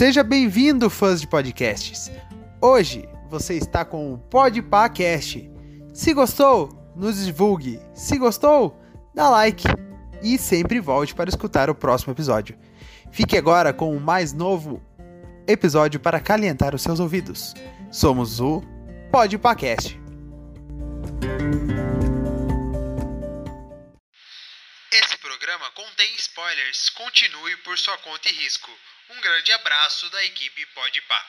Seja bem-vindo, fãs de podcasts. Hoje você está com o Podpacast. Se gostou, nos divulgue. Se gostou, dá like e sempre volte para escutar o próximo episódio. Fique agora com o mais novo episódio para calentar os seus ouvidos. Somos o Podpacast. Esse programa contém spoilers. Continue por sua conta e risco. Um grande abraço da equipe Podpah.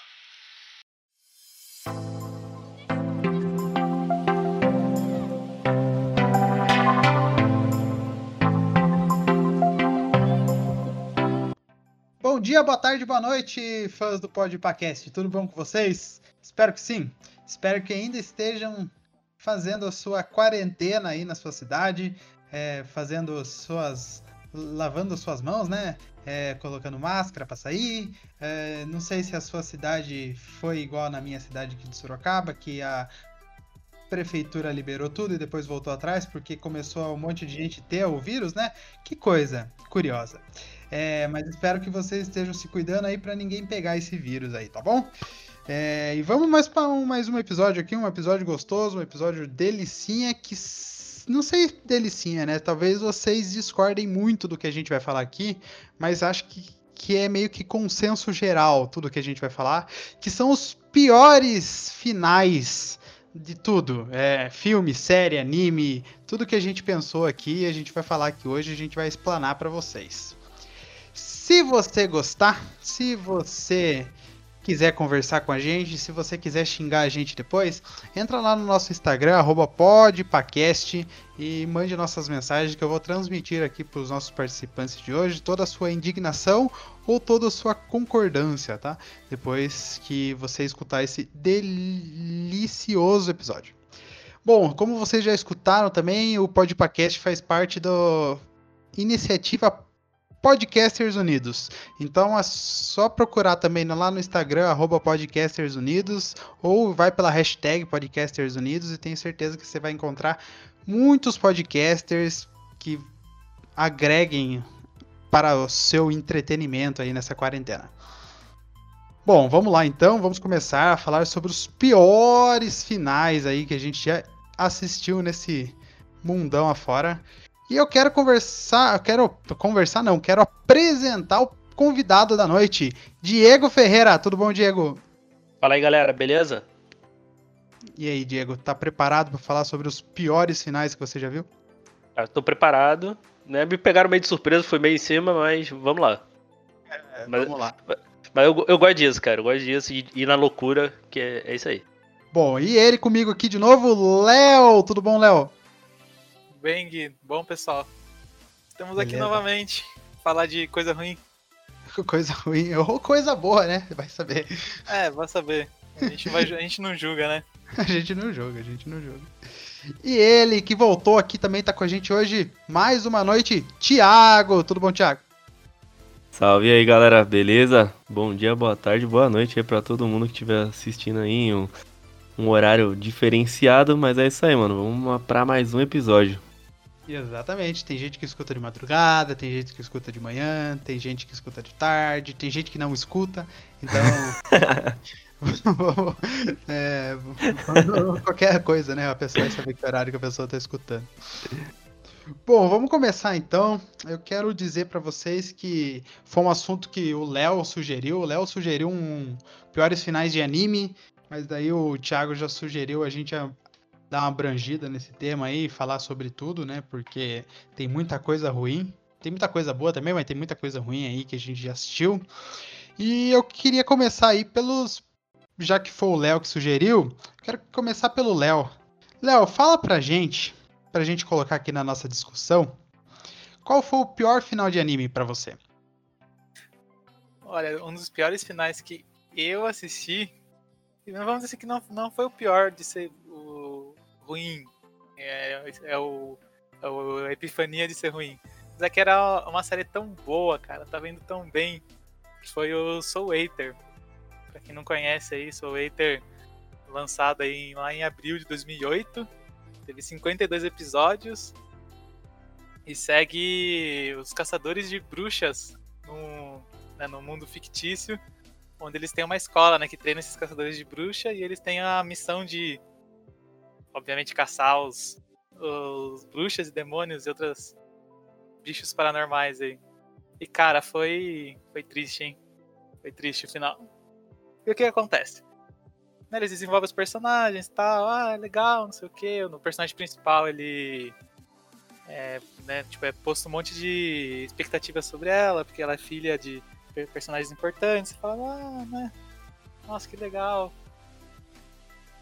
Bom dia, boa tarde, boa noite, fãs do Podpacast. Tudo bom com vocês? Espero que sim. Espero que ainda estejam fazendo a sua quarentena aí na sua cidade, é, fazendo suas lavando suas mãos, né? É, colocando máscara para sair. É, não sei se a sua cidade foi igual na minha cidade aqui de Sorocaba, que a prefeitura liberou tudo e depois voltou atrás porque começou um monte de gente ter o vírus, né? Que coisa curiosa. É, mas espero que vocês estejam se cuidando aí para ninguém pegar esse vírus aí, tá bom? É, e vamos mais para um, mais um episódio aqui, um episódio gostoso, um episódio delicinha que não sei delicinha, né? Talvez vocês discordem muito do que a gente vai falar aqui, mas acho que, que é meio que consenso geral tudo que a gente vai falar, que são os piores finais de tudo. É, filme, série, anime, tudo que a gente pensou aqui, a gente vai falar aqui hoje, a gente vai explanar para vocês. Se você gostar, se você quiser conversar com a gente, se você quiser xingar a gente depois, entra lá no nosso Instagram, podpacast, e mande nossas mensagens que eu vou transmitir aqui para os nossos participantes de hoje toda a sua indignação ou toda a sua concordância, tá? Depois que você escutar esse delicioso episódio. Bom, como vocês já escutaram também, o Podpacast faz parte do iniciativa Podcasters Unidos. Então é só procurar também lá no Instagram, arroba Podcasters Unidos, ou vai pela hashtag Podcasters Unidos e tenho certeza que você vai encontrar muitos podcasters que agreguem para o seu entretenimento aí nessa quarentena. Bom, vamos lá então, vamos começar a falar sobre os piores finais aí que a gente já assistiu nesse mundão afora. E eu quero conversar, eu quero conversar não, quero apresentar o convidado da noite, Diego Ferreira. Tudo bom, Diego? Fala aí, galera, beleza? E aí, Diego, tá preparado para falar sobre os piores finais que você já viu? Eu tô preparado, né? Me pegaram meio de surpresa, foi meio em cima, mas vamos lá. É, mas, vamos lá. Mas eu, eu gosto disso, cara. Eu gosto disso e ir na loucura, que é, é isso aí. Bom, e ele comigo aqui de novo, Léo. Tudo bom, Léo? Bang, bom pessoal. Estamos Beleza. aqui novamente. Falar de coisa ruim. Coisa ruim, ou coisa boa, né? Vai saber. É, vai saber. A gente, vai, a gente não julga, né? a gente não julga, a gente não julga. E ele que voltou aqui também tá com a gente hoje, mais uma noite, Thiago. Tudo bom, Thiago? Salve aí, galera, beleza? Bom dia, boa tarde, boa noite aí pra todo mundo que estiver assistindo aí. Um, um horário diferenciado, mas é isso aí, mano. Vamos pra mais um episódio. Exatamente. Tem gente que escuta de madrugada, tem gente que escuta de manhã, tem gente que escuta de tarde, tem gente que não escuta. Então. é, qualquer coisa, né? A pessoa vai saber que horário que a pessoa está escutando. Bom, vamos começar então. Eu quero dizer para vocês que foi um assunto que o Léo sugeriu. O Léo sugeriu um piores finais de anime, mas daí o Thiago já sugeriu a gente dar uma abrangida nesse tema aí, falar sobre tudo, né? Porque tem muita coisa ruim. Tem muita coisa boa também, mas tem muita coisa ruim aí que a gente já assistiu. E eu queria começar aí pelos. Já que foi o Léo que sugeriu, quero começar pelo Léo. Léo, fala pra gente, pra gente colocar aqui na nossa discussão, qual foi o pior final de anime para você? Olha, um dos piores finais que eu assisti vamos dizer que não, não foi o pior de ser ruim. É, é, o, é o a epifania de ser ruim. Mas é que era uma série tão boa, cara. Tá vendo tão bem. Foi o Soul Eater. Pra quem não conhece aí, Soul Eater lançado aí lá em abril de 2008. Teve 52 episódios. E segue os caçadores de bruxas no, né, no mundo fictício onde eles têm uma escola, né, que treina esses caçadores de bruxa e eles têm a missão de, obviamente, caçar os, os bruxas e demônios e outros bichos paranormais aí. E cara, foi foi triste, hein? Foi triste o final. E o que acontece? Né, eles desenvolvem os personagens e tal, ah, legal, não sei o que. No personagem principal ele é, né, tipo, é posto um monte de expectativas sobre ela, porque ela é filha de personagens importantes, você fala, ah, né? Nossa, que legal.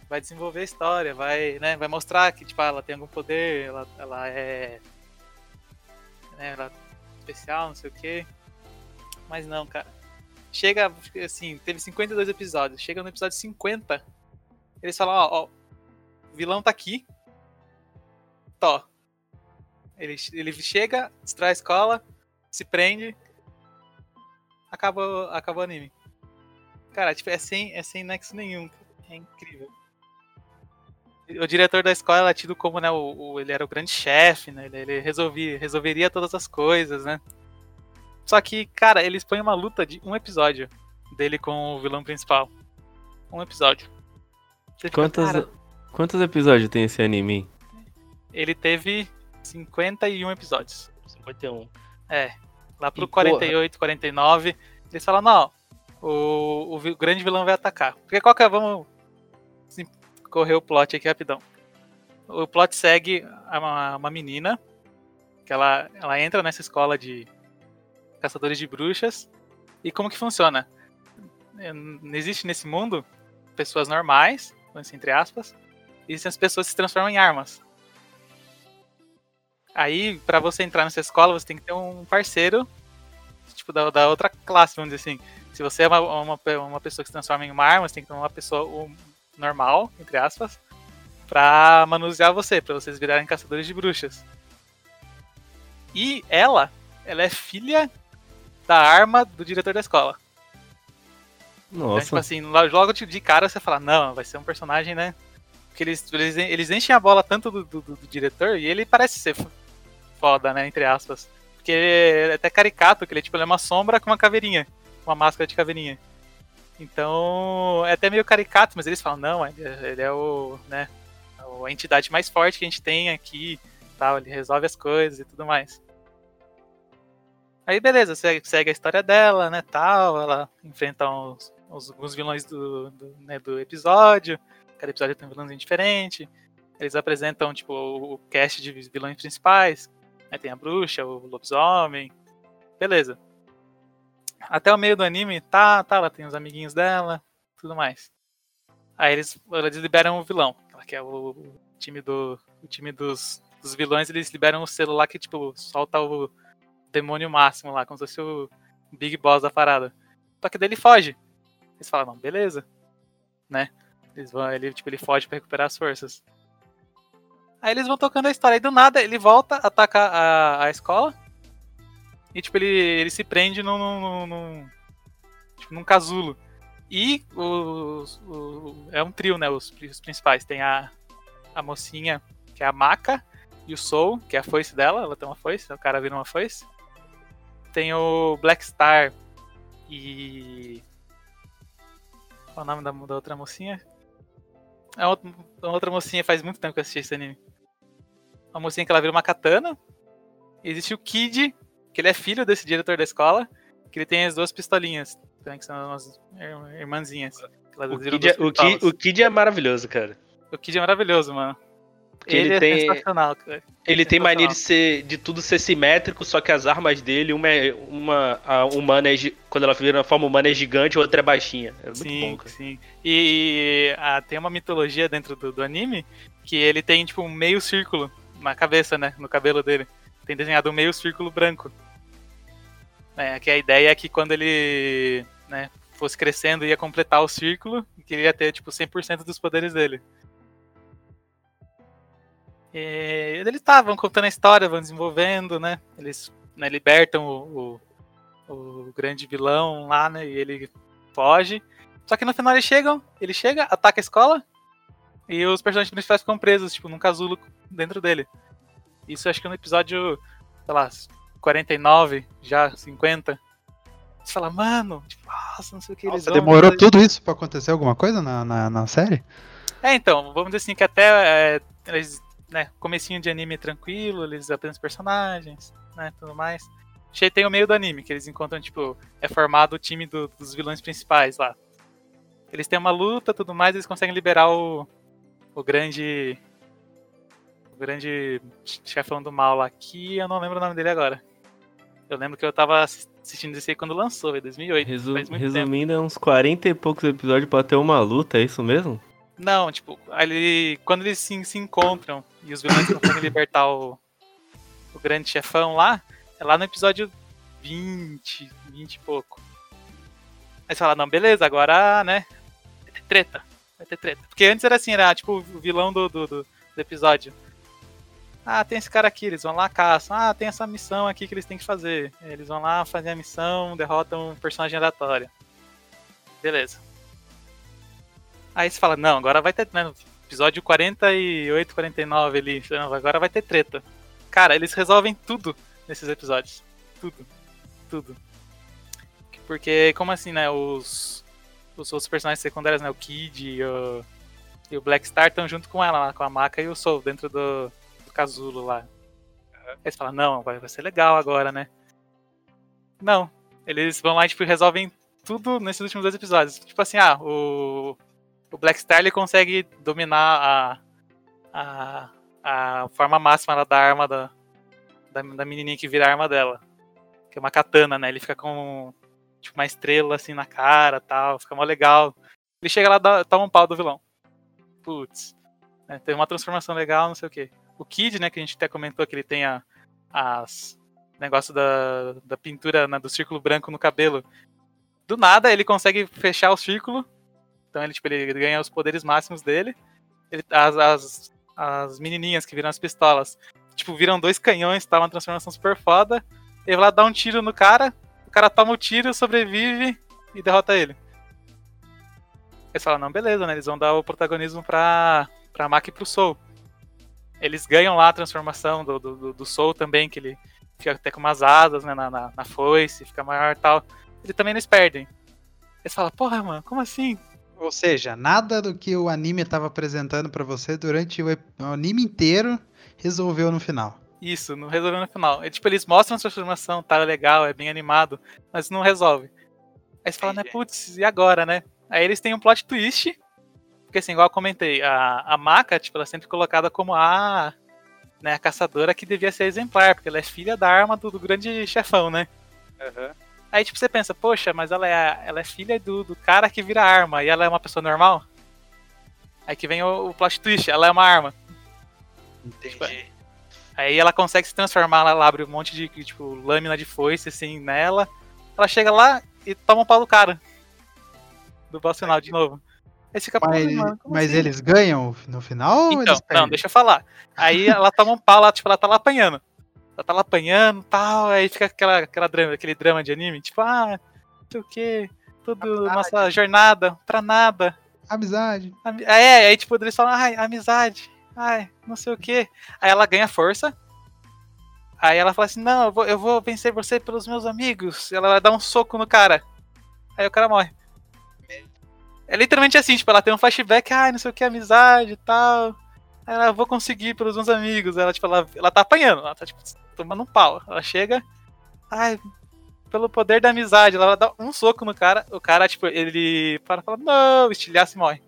Vai desenvolver a história, vai, né, vai mostrar que tipo, ela tem algum poder, ela, ela é. Né, ela é especial, não sei o que. Mas não, cara. Chega, assim, teve 52 episódios. Chega no episódio 50, eles falam, ó, ó o vilão tá aqui. Tó. Ele, ele chega, destrói a escola, se prende, acabou, acabou o anime. Cara, tipo, é sem, é sem nexo nenhum. É incrível. O diretor da escola é tido como, né, o, o ele era o grande chefe, né? Ele, ele resolvia, resolveria todas as coisas, né? Só que, cara, eles põem uma luta de um episódio dele com o vilão principal. Um episódio. quantos, cara, quantos episódios tem esse anime? Ele teve 51 episódios. 51. É. Lá pro e 48, porra. 49, eles falam, não, o, o grande vilão vai atacar. Porque qual que é, vamos correr o plot aqui rapidão. O plot segue uma, uma menina, que ela, ela entra nessa escola de caçadores de bruxas, e como que funciona? Não existe nesse mundo pessoas normais, assim, entre aspas, existem as pessoas que se transformam em armas. Aí, para você entrar nessa escola, você tem que ter um parceiro, tipo, da, da outra classe, vamos dizer assim. Se você é uma, uma, uma pessoa que se transforma em uma arma, você tem que ter uma pessoa normal, entre aspas, pra manusear você, pra vocês virarem caçadores de bruxas. E ela, ela é filha da arma do diretor da escola. Nossa. Então, tipo assim, logo de cara você fala, não, vai ser um personagem, né? Porque eles, eles, eles enchem a bola tanto do, do, do diretor e ele parece ser foda, né? Entre aspas. Porque ele é até caricato, que ele, tipo, ele é uma sombra com uma caveirinha. Uma máscara de caveirinha. Então, é até meio caricato, mas eles falam, não, ele é, ele é o, né, a entidade mais forte que a gente tem aqui, tal, ele resolve as coisas e tudo mais. Aí beleza, segue, segue a história dela, né, tal, ela enfrenta uns, uns, alguns vilões do, do, né, do episódio, cada episódio tem um vilãozinho diferente, eles apresentam, tipo, o cast de vilões principais, Aí tem a bruxa, o lobisomem. Beleza. Até o meio do anime, tá, tá, ela tem os amiguinhos dela, tudo mais. Aí eles, eles liberam o vilão, que é o, time do. O time dos, dos vilões, eles liberam o celular que, tipo, solta o demônio máximo lá, como se fosse o Big Boss da parada. Só que daí ele foge. Eles falam, não, beleza. Né? Eles vão, ele, tipo, ele foge pra recuperar as forças. Aí eles vão tocando a história. E do nada ele volta, ataca a, a escola. E tipo, ele, ele se prende num, num, num, tipo, num casulo. E o, é um trio, né? Os, os, principais. Tem a, a mocinha, que é a Maca, e o Soul, que é a foice dela. Ela tem uma foice, o cara vira uma foice. Tem o Black Star e. Qual é o nome da, da outra mocinha? É outra, outra mocinha, faz muito tempo que eu assisti esse anime uma mocinha que ela vira uma katana. Existe o Kid, que ele é filho desse diretor da escola, que ele tem as duas pistolinhas, que são umas irmãzinhas. O Kid, é, o, Kid, o Kid é maravilhoso, cara. O Kid é maravilhoso, mano. Ele, ele é tem, sensacional, cara. Ele, tem mania de ser de tudo ser simétrico, só que as armas dele, uma é uma a humana é, quando ela vira na forma humana é gigante, a outra é baixinha. É muito sim, bom, cara. Sim. E, a, tem uma mitologia dentro do, do anime que ele tem tipo um meio círculo na cabeça, né? No cabelo dele. Tem desenhado um meio círculo branco. É, que a ideia é que quando ele né, fosse crescendo ia completar o círculo que ele ia ter, tipo, 100% dos poderes dele. E eles estavam contando a história, vão desenvolvendo, né? Eles né, libertam o, o, o, grande vilão lá, né? E ele foge. Só que no final eles chegam, ele chega, ataca a escola e os personagens principais ficam presos, tipo, num casulo dentro dele. Isso acho que no episódio, sei lá, 49, já 50. Você fala, mano, tipo, nossa, não sei o que eles Demorou tudo isso pra acontecer alguma coisa na, na, na, série? É, então, vamos dizer assim, que até é, eles né, comecinho de anime tranquilo, eles apenas personagens, né, tudo mais. Achei tem o meio do anime, que eles encontram, tipo, é formado o time do, dos vilões principais lá. Eles têm uma luta, tudo mais, eles conseguem liberar o, o grande grande chefão do mal lá, que eu não lembro o nome dele agora. Eu lembro que eu tava assistindo esse aí quando lançou, em 2008. Resu resumindo, tempo. é uns 40 e poucos episódios pra ter uma luta, é isso mesmo? Não, tipo, ele, quando eles se, se encontram e os vilões conseguem libertar o, o grande chefão lá, é lá no episódio 20, 20 e pouco. Aí você fala, não, beleza, agora, né, vai ter treta, vai ter treta. Porque antes era assim, era tipo o vilão do, do, do, do episódio. Ah, tem esse cara aqui, eles vão lá, caçam. Ah, tem essa missão aqui que eles têm que fazer. Eles vão lá fazer a missão, derrotam um personagem aleatório. Beleza. Aí você fala, não, agora vai ter. Né, episódio 48, 49 ali. agora vai ter treta. Cara, eles resolvem tudo nesses episódios. Tudo. Tudo. Porque, como assim, né? Os, os outros personagens secundários, né? O Kid e o, e o Black Star estão junto com ela, com a Maca e o Soul, dentro do, do casulo lá. Aí você fala, não, vai, ser legal agora, né? Não. Eles vão lá e tipo, resolvem tudo nesses últimos dois episódios. Tipo assim, ah, o, o Black Star ele consegue dominar a, a, a forma máxima da arma da, da, da, menininha que vira a arma dela. Que é uma katana, né? Ele fica com tipo, uma estrela assim na cara tal, fica mó legal. Ele chega lá e toma um pau do vilão. Putz. Né? Tem uma transformação legal, não sei o que. O Kid, né, que a gente até comentou que ele tem a, as negócio da, da pintura né, do círculo branco no cabelo. Do nada ele consegue fechar o círculo então ele, tipo, ele ganha os poderes máximos dele. Ele, as, as, as menininhas que viram as pistolas, tipo, viram dois canhões, tá? Uma transformação super foda. Ele vai lá dar um tiro no cara, o cara toma o tiro, sobrevive e derrota ele. Eles falam, não, beleza, né? Eles vão dar o protagonismo pra, pra Maki e pro Soul. Eles ganham lá a transformação do, do, do Soul também, que ele fica até com umas asas né, na, na, na foice, fica maior e tal. Ele também eles perdem. Eles falam, porra, mano, como assim? Ou seja, nada do que o anime estava apresentando para você durante o, anime inteiro resolveu no final. Isso, não resolveu no final. É, tipo, eles mostram a transformação, tá legal, é bem animado, mas não resolve. Aí você fala, né, putz, e agora, né? Aí eles têm um plot twist, porque assim, igual eu comentei, a, a Maka, tipo, ela é sempre colocada como a, né, a caçadora que devia ser exemplar, porque ela é filha da arma do, do grande chefão, né? Uhum. Aí, tipo, você pensa, poxa, mas ela é, ela é filha do, do cara que vira arma e ela é uma pessoa normal? Aí que vem o, o plot twist, ela é uma arma. Entendi. Tipo, aí ela consegue se transformar, ela abre um monte de, tipo, lâmina de foice, assim, nela. Ela chega lá e toma um pau do cara. Do boss final, de novo. Aí fica, mas, mano, mas assim? eles ganham no final? Então, não, deixa eu falar. Aí ela toma um pau lá, tipo, ela tá lá apanhando ela tá lá apanhando e tal, aí fica aquela, aquela drama, aquele drama de anime, tipo, ah, não sei o que, tudo, amizade. nossa jornada, pra nada. Amizade. É, aí tipo, eles falam, ai, amizade, ai, não sei o que. Aí ela ganha força, aí ela fala assim, não, eu vou, eu vou vencer você pelos meus amigos. Ela vai dar um soco no cara, aí o cara morre. É literalmente assim, tipo, ela tem um flashback, ai, não sei o que, amizade e tal. Aí ela, vou conseguir pelos meus amigos. Ela, tipo, ela, ela tá apanhando, ela tá, tipo, tomando um pau. Ela chega, ai, pelo poder da amizade, ela dá um soco no cara, o cara, tipo, ele para e fala, não, estilhaça e morre.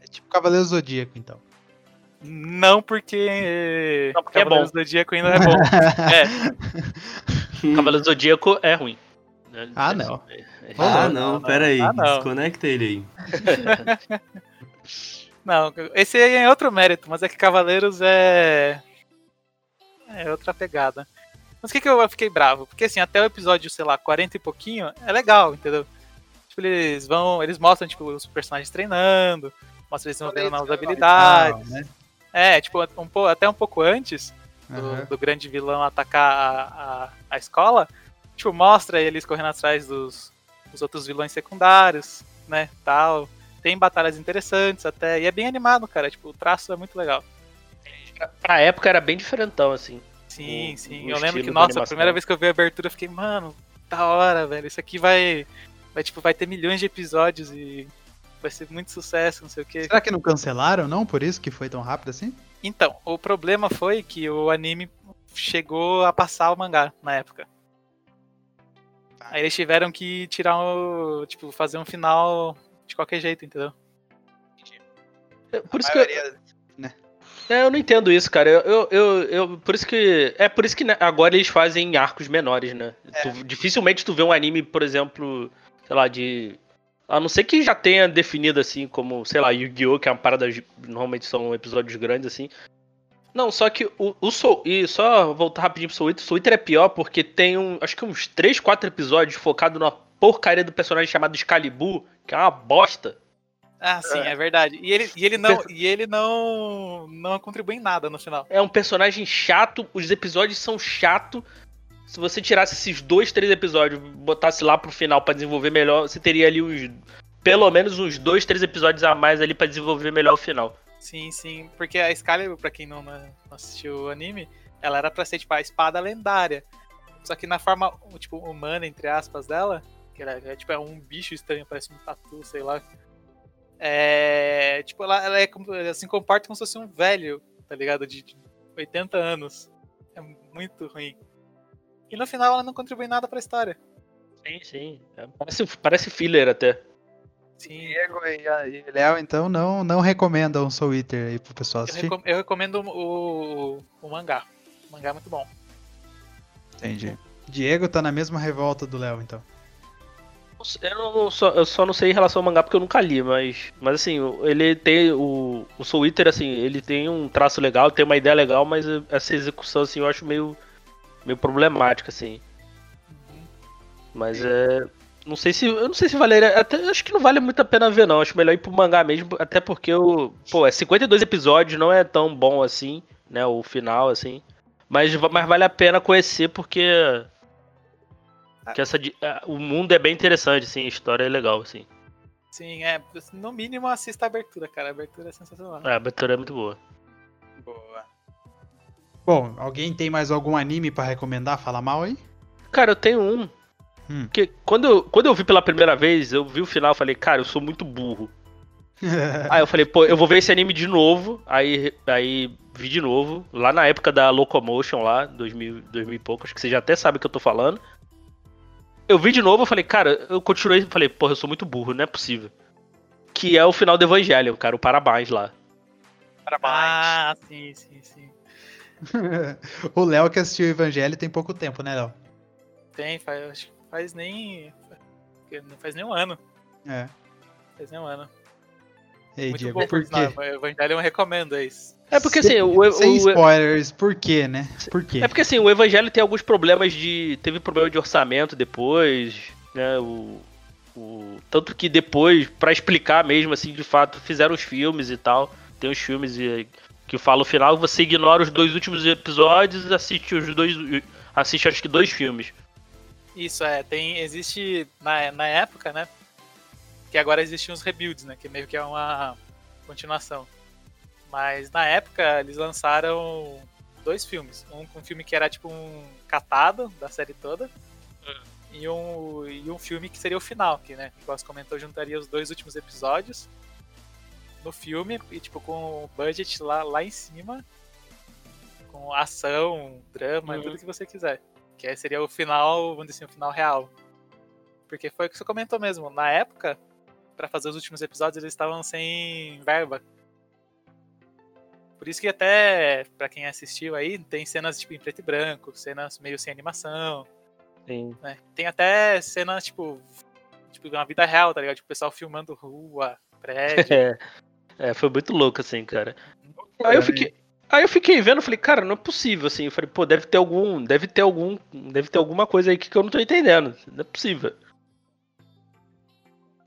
É tipo Cavaleiro Zodíaco, então. Não porque. Não, porque Cavaleiro é bom. Zodíaco ainda é bom. é. Cavaleiro Zodíaco é ruim. Ah, não. É, é, ah, não, não, pera aí. Ah, Desconecta ele aí. não, esse aí é outro mérito, mas é que Cavaleiros é. É outra pegada. Mas o que, que eu fiquei bravo? Porque assim, até o episódio, sei lá, 40 e pouquinho, é legal, entendeu? tipo, eles vão. Eles mostram, tipo, os personagens treinando, mostram eles desenvolvendo novas habilidades. Né? É, tipo, um, até um pouco antes do, uhum. do grande vilão atacar a, a, a, escola, tipo, mostra eles correndo atrás dos, dos outros vilões secundários, né? Tal. Tem batalhas interessantes até. E é bem animado, cara. Tipo, o traço é muito legal. Pra época era bem diferentão, assim. Sim, o, sim. O eu lembro que, nossa, a primeira vez que eu vi a abertura, eu fiquei, mano, da hora, velho. Isso aqui vai. Vai, tipo, vai ter milhões de episódios e vai ser muito sucesso, não sei o quê. Será que não cancelaram, não? Por isso que foi tão rápido assim? Então, o problema foi que o anime chegou a passar o mangá na época. Aí eles tiveram que tirar o. Tipo, fazer um final de qualquer jeito, entendeu? É, por a isso maioria... que. Eu... Né? É, eu não entendo isso, cara. Eu, eu, eu, eu, por isso que. É por isso que né, agora eles fazem arcos menores, né? É. Tu, dificilmente tu vê um anime, por exemplo, sei lá, de. A não ser que já tenha definido assim, como, sei lá, Yu-Gi-Oh!, que é uma parada. Normalmente são episódios grandes, assim. Não, só que o, o Soul. E só voltar rapidinho pro Soul Eater. Soul Eater é pior porque tem um. Acho que uns 3, 4 episódios focados numa porcaria do personagem chamado Excalibur, que é uma bosta. Ah, sim, é, é verdade. E ele, e ele não, e ele não, não contribui em nada no final. É um personagem chato, os episódios são chato. Se você tirasse esses dois, três episódios, botasse lá pro final para desenvolver melhor, você teria ali uns pelo menos uns dois, três episódios a mais ali para desenvolver melhor o final. Sim, sim, porque a Excalibur, pra quem não, não assistiu o anime, ela era pra ser tipo a espada lendária. Só que na forma, tipo, humana, entre aspas, dela, que ela é, tipo, é um bicho estranho, parece um tatu, sei lá. É. Tipo, ela, ela, é, ela se comporta como se fosse um velho, tá ligado? De, de 80 anos. É muito ruim. E no final ela não contribui nada pra história. Sim, sim. É, parece, parece filler até. Sim. Diego e, Léo, então, não, não recomendam Soul Eater aí pro pessoal assistir? Eu, eu recomendo o, o, mangá. O mangá é muito bom. Entendi. Diego tá na mesma revolta do Léo, então. Eu, não, só, eu só não sei em relação ao mangá porque eu nunca li, mas, mas assim, ele tem o, o Soul Eater, assim, ele tem um traço legal, tem uma ideia legal, mas essa execução, assim, eu acho meio, meio problemática, assim. Uhum. Mas é, não sei se, eu não sei se valeria, até acho que não vale muito a pena ver não, acho melhor ir pro mangá mesmo, até porque o, pô, é 52 episódios, não é tão bom assim, né, o final assim. Mas, mas vale a pena conhecer porque que essa, o mundo é bem interessante, assim, a história é legal, assim. Sim, é. No mínimo assista a abertura, cara. A abertura é sensacional. É, a abertura é muito boa. Boa. Bom, alguém tem mais algum anime para recomendar? Fala mal aí? Cara, eu tenho um. Hum. Que quando eu, quando eu vi pela primeira vez, eu vi o final e falei, cara, eu sou muito burro. aí eu falei, pô, eu vou ver esse anime de novo. Aí, aí vi de novo, lá na época da Locomotion, lá, 2000, 2000 e pouco, acho que você já até sabe o que eu tô falando. Eu vi de novo, eu falei, cara, eu continuei, falei, porra, eu sou muito burro, não é possível. Que é o final do Evangelho, cara, o Parabéns lá. Parabéns. Ah, sim, sim, sim. o Léo que assistiu o Evangelho tem pouco tempo, né, Léo? Tem, faz, faz nem. Não faz nem um ano. É. Faz nem um ano. Ei, Muito Diego, bom, por quê? O Evangelho eu recomendo, é isso. É porque assim, o, Sem o, spoilers, por quê, né? Por quê? É porque assim, o Evangelho tem alguns problemas de. Teve problema de orçamento depois, né? O, o, tanto que depois, para explicar mesmo, assim, de fato, fizeram os filmes e tal. Tem os filmes e, que fala o final, você ignora os dois últimos episódios e assiste os dois. Assiste acho que dois filmes. Isso, é. Tem. Existe. Na, na época, né? Que agora existem os rebuilds, né? Que meio que é uma continuação. Mas na época eles lançaram dois filmes. Um, um filme que era tipo um catado da série toda. Uhum. E, um, e um filme que seria o final, que, né, igual você comentou, juntaria os dois últimos episódios no filme, e tipo, com o budget lá, lá em cima, com ação, drama, uhum. tudo que você quiser. Que aí seria o final, vamos dizer assim, o final real. Porque foi o que você comentou mesmo, na época, para fazer os últimos episódios, eles estavam sem verba. Por isso que até, para quem assistiu aí, tem cenas tipo em preto e branco, cenas meio sem animação. Sim. Né? Tem até cenas, tipo, tipo, na vida real, tá ligado? Tipo, o pessoal filmando rua, prédio. É, é foi muito louco, assim, cara. Aí eu fiquei. Aí eu fiquei vendo, falei, cara, não é possível, assim. Eu falei, pô, deve ter algum. Deve ter algum. Deve ter alguma coisa aí que eu não tô entendendo. Não é possível.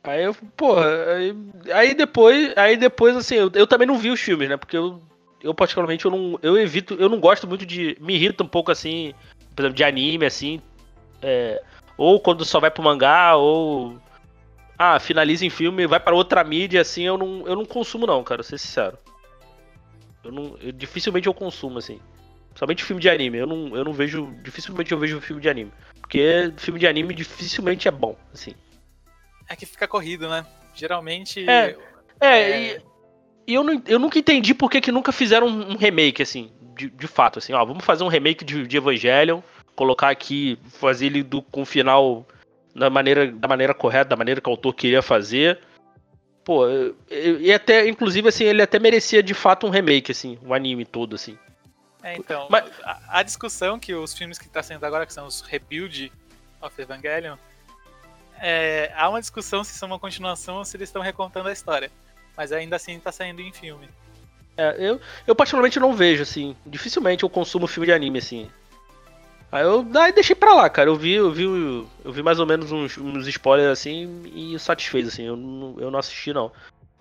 Aí eu, porra, aí, aí depois, aí depois assim, eu, eu também não vi os filmes, né? Porque eu, eu particularmente eu não, eu evito, eu não gosto muito de, me irrita um pouco assim, por exemplo, de anime assim, é, ou quando só vai pro mangá ou ah, finaliza em filme, vai para outra mídia assim, eu não, eu não consumo não, cara, ser sincero. Eu não, eu, dificilmente eu consumo assim. Somente filme de anime, eu não, eu não vejo, dificilmente eu vejo filme de anime, porque filme de anime dificilmente é bom, assim. É que fica corrido, né? Geralmente. É, é, é... E, e, eu, não, eu nunca entendi por que, que nunca fizeram um remake, assim, de, de fato, assim, ó, vamos fazer um remake de, de Evangelion, colocar aqui, fazer ele do, com o final da maneira, da maneira correta, da maneira que o autor queria fazer. Pô, e até, inclusive, assim, ele até merecia de fato um remake, assim, o um anime todo, assim. É, então, Mas... a, a, discussão que os filmes que tá sendo agora, que são os Rebuild of Evangelion, é, há uma discussão se são uma continuação ou se eles estão recontando a história. Mas ainda assim está saindo em filme. É, eu, eu particularmente não vejo, assim. Dificilmente eu consumo filme de anime, assim. Aí eu aí deixei pra lá, cara. Eu vi, eu vi, eu vi mais ou menos uns, uns spoilers assim e satisfez, assim. Eu não, eu não assisti, não.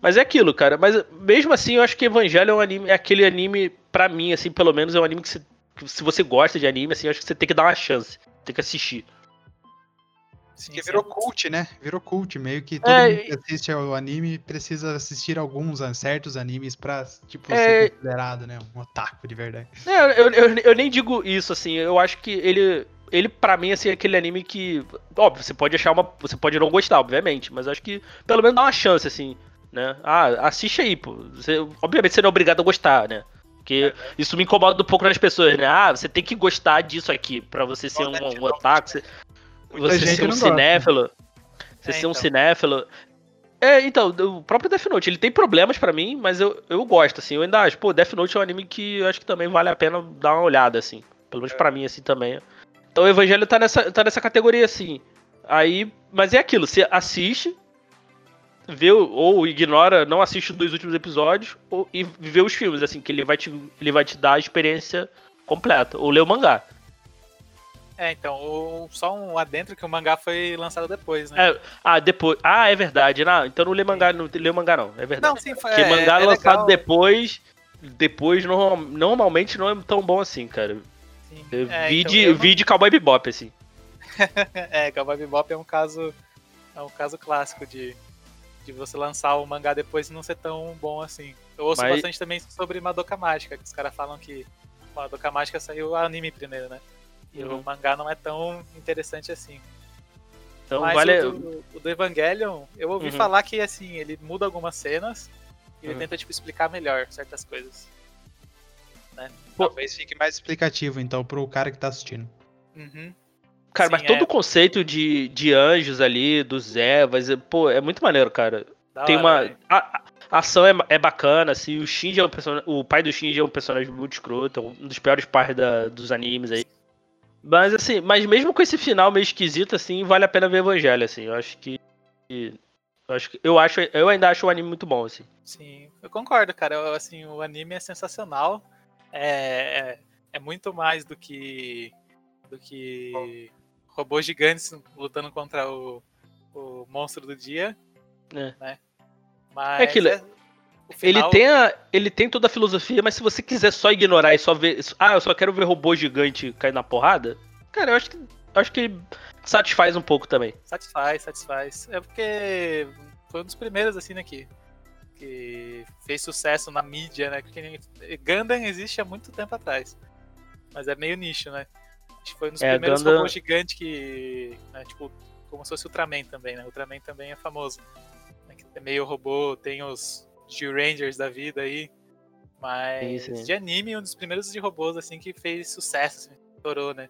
Mas é aquilo, cara. Mas mesmo assim, eu acho que Evangelho é um anime, é aquele anime, pra mim, assim, pelo menos, é um anime que, se, que se você gosta de anime, assim, eu acho que você tem que dar uma chance. Tem que assistir. Sim, que virou cult, né? Virou cult, meio que todo é, mundo que assiste ao anime precisa assistir alguns certos animes pra, tipo, é, ser considerado, né? Um otaku de verdade. É, eu, eu, eu, nem digo isso, assim, eu acho que ele. Ele, pra mim, assim, é aquele anime que. Óbvio, você pode achar uma. Você pode não gostar, obviamente, mas acho que pelo menos dá uma chance, assim, né? Ah, assiste aí, pô. Você, obviamente você não é obrigado a gostar, né? Porque isso me incomoda um pouco nas pessoas, né? Ah, você tem que gostar disso aqui pra você ser um, um otaku. Você, você ser um cinéfilo. Você é, ser um então. cinéfilo. É, então, o próprio Death Note, ele tem problemas para mim, mas eu, eu gosto, assim. Eu ainda acho, pô, Death Note é um anime que eu acho que também vale a pena dar uma olhada, assim. Pelo menos é. pra mim, assim, também. Então o Evangelho tá nessa, tá nessa categoria, assim. Aí, mas é aquilo, você assiste, vê ou ignora, não assiste os dois últimos episódios, ou, e vê os filmes, assim, que ele vai te, ele vai te dar a experiência completa. Ou lê o mangá. É, então, o, só um adentro que o mangá foi lançado depois, né? É, ah, depois. Ah, é verdade. Não, então não lê mangá, não lê mangá não, é verdade. Não, sim, foi, Porque é, mangá é lançado legal. depois, depois normal, normalmente não é tão bom assim, cara. Sim. É, vi, então, de, vi de Cowboy Bebop, assim. é, Cowboy Bebop é um caso é um caso clássico de, de você lançar o mangá depois e não ser tão bom assim. Eu ouço Mas... bastante também sobre Madoka Mágica, que os caras falam que Madoka Mágica saiu anime primeiro, né? E uhum. o mangá não é tão interessante assim. Então, Mas vale... o, do, o do Evangelion, eu ouvi uhum. falar que assim, ele muda algumas cenas e ele uhum. tenta tipo, explicar melhor certas coisas. Né? Talvez fique mais explicativo, então, pro cara que tá assistindo. Uhum. Cara, Sim, mas todo é... o conceito de, de anjos ali, dos Evas, pô, é muito maneiro, cara. Da Tem hora, uma. A, a, ação é, é bacana, assim, o Shinji é um personagem. O pai do Shinji é um personagem muito escroto, é um dos piores pais da, dos animes aí. Mas assim, mas mesmo com esse final meio esquisito, assim, vale a pena ver Evangelho, assim. Eu acho que. Eu acho, eu, acho, eu ainda acho o anime muito bom, assim. Sim, eu concordo, cara. Eu, assim, o anime é sensacional. É, é, é, muito mais do que. do que robôs gigantes lutando contra o, o monstro do dia. É. Né? Mas é aquilo. É, Final... Ele, tem a, ele tem toda a filosofia, mas se você quiser só ignorar e só ver. Ah, eu só quero ver robô gigante cair na porrada. Cara, eu acho que, acho que satisfaz um pouco também. Satisfaz, satisfaz. É porque foi um dos primeiros, assim, né, que, que fez sucesso na mídia, né? Porque Gundam existe há muito tempo atrás. Mas é meio nicho, né? Acho que foi um dos é, primeiros Gundam... robôs gigantes que. Né, tipo, como se fosse Ultraman também, né? Ultraman também é famoso. É meio robô, tem os, de Rangers da vida aí. Mas sim, sim. de anime, um dos primeiros de robôs assim que fez sucesso, assim, estourou, né?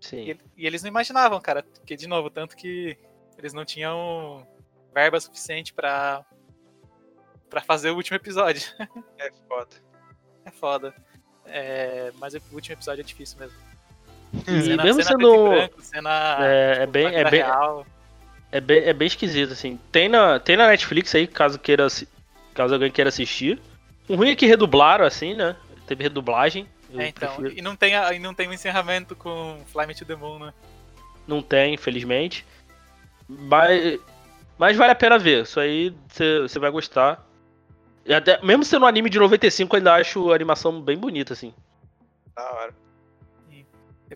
Sim. E, e, eles não imaginavam, cara, porque de novo, tanto que eles não tinham verba suficiente para para fazer o último episódio. É foda. É foda. É, mas o último episódio é difícil mesmo. E cena, mesmo cena sendo branco, cena é, é bem é bem, é bem é bem esquisito assim. Tem na tem na Netflix aí, caso queira caso alguém queira assistir. O ruim é que redublaram, assim, né? Teve redublagem. É, então. Prefiro... E não tem, a, e não tem um encerramento com Fly Me to the Moon, né? Não tem, infelizmente. Mas. Mas vale a pena ver. Isso aí você vai gostar. E até, mesmo sendo um anime de 95, eu ainda acho a animação bem bonita, assim. Da hora.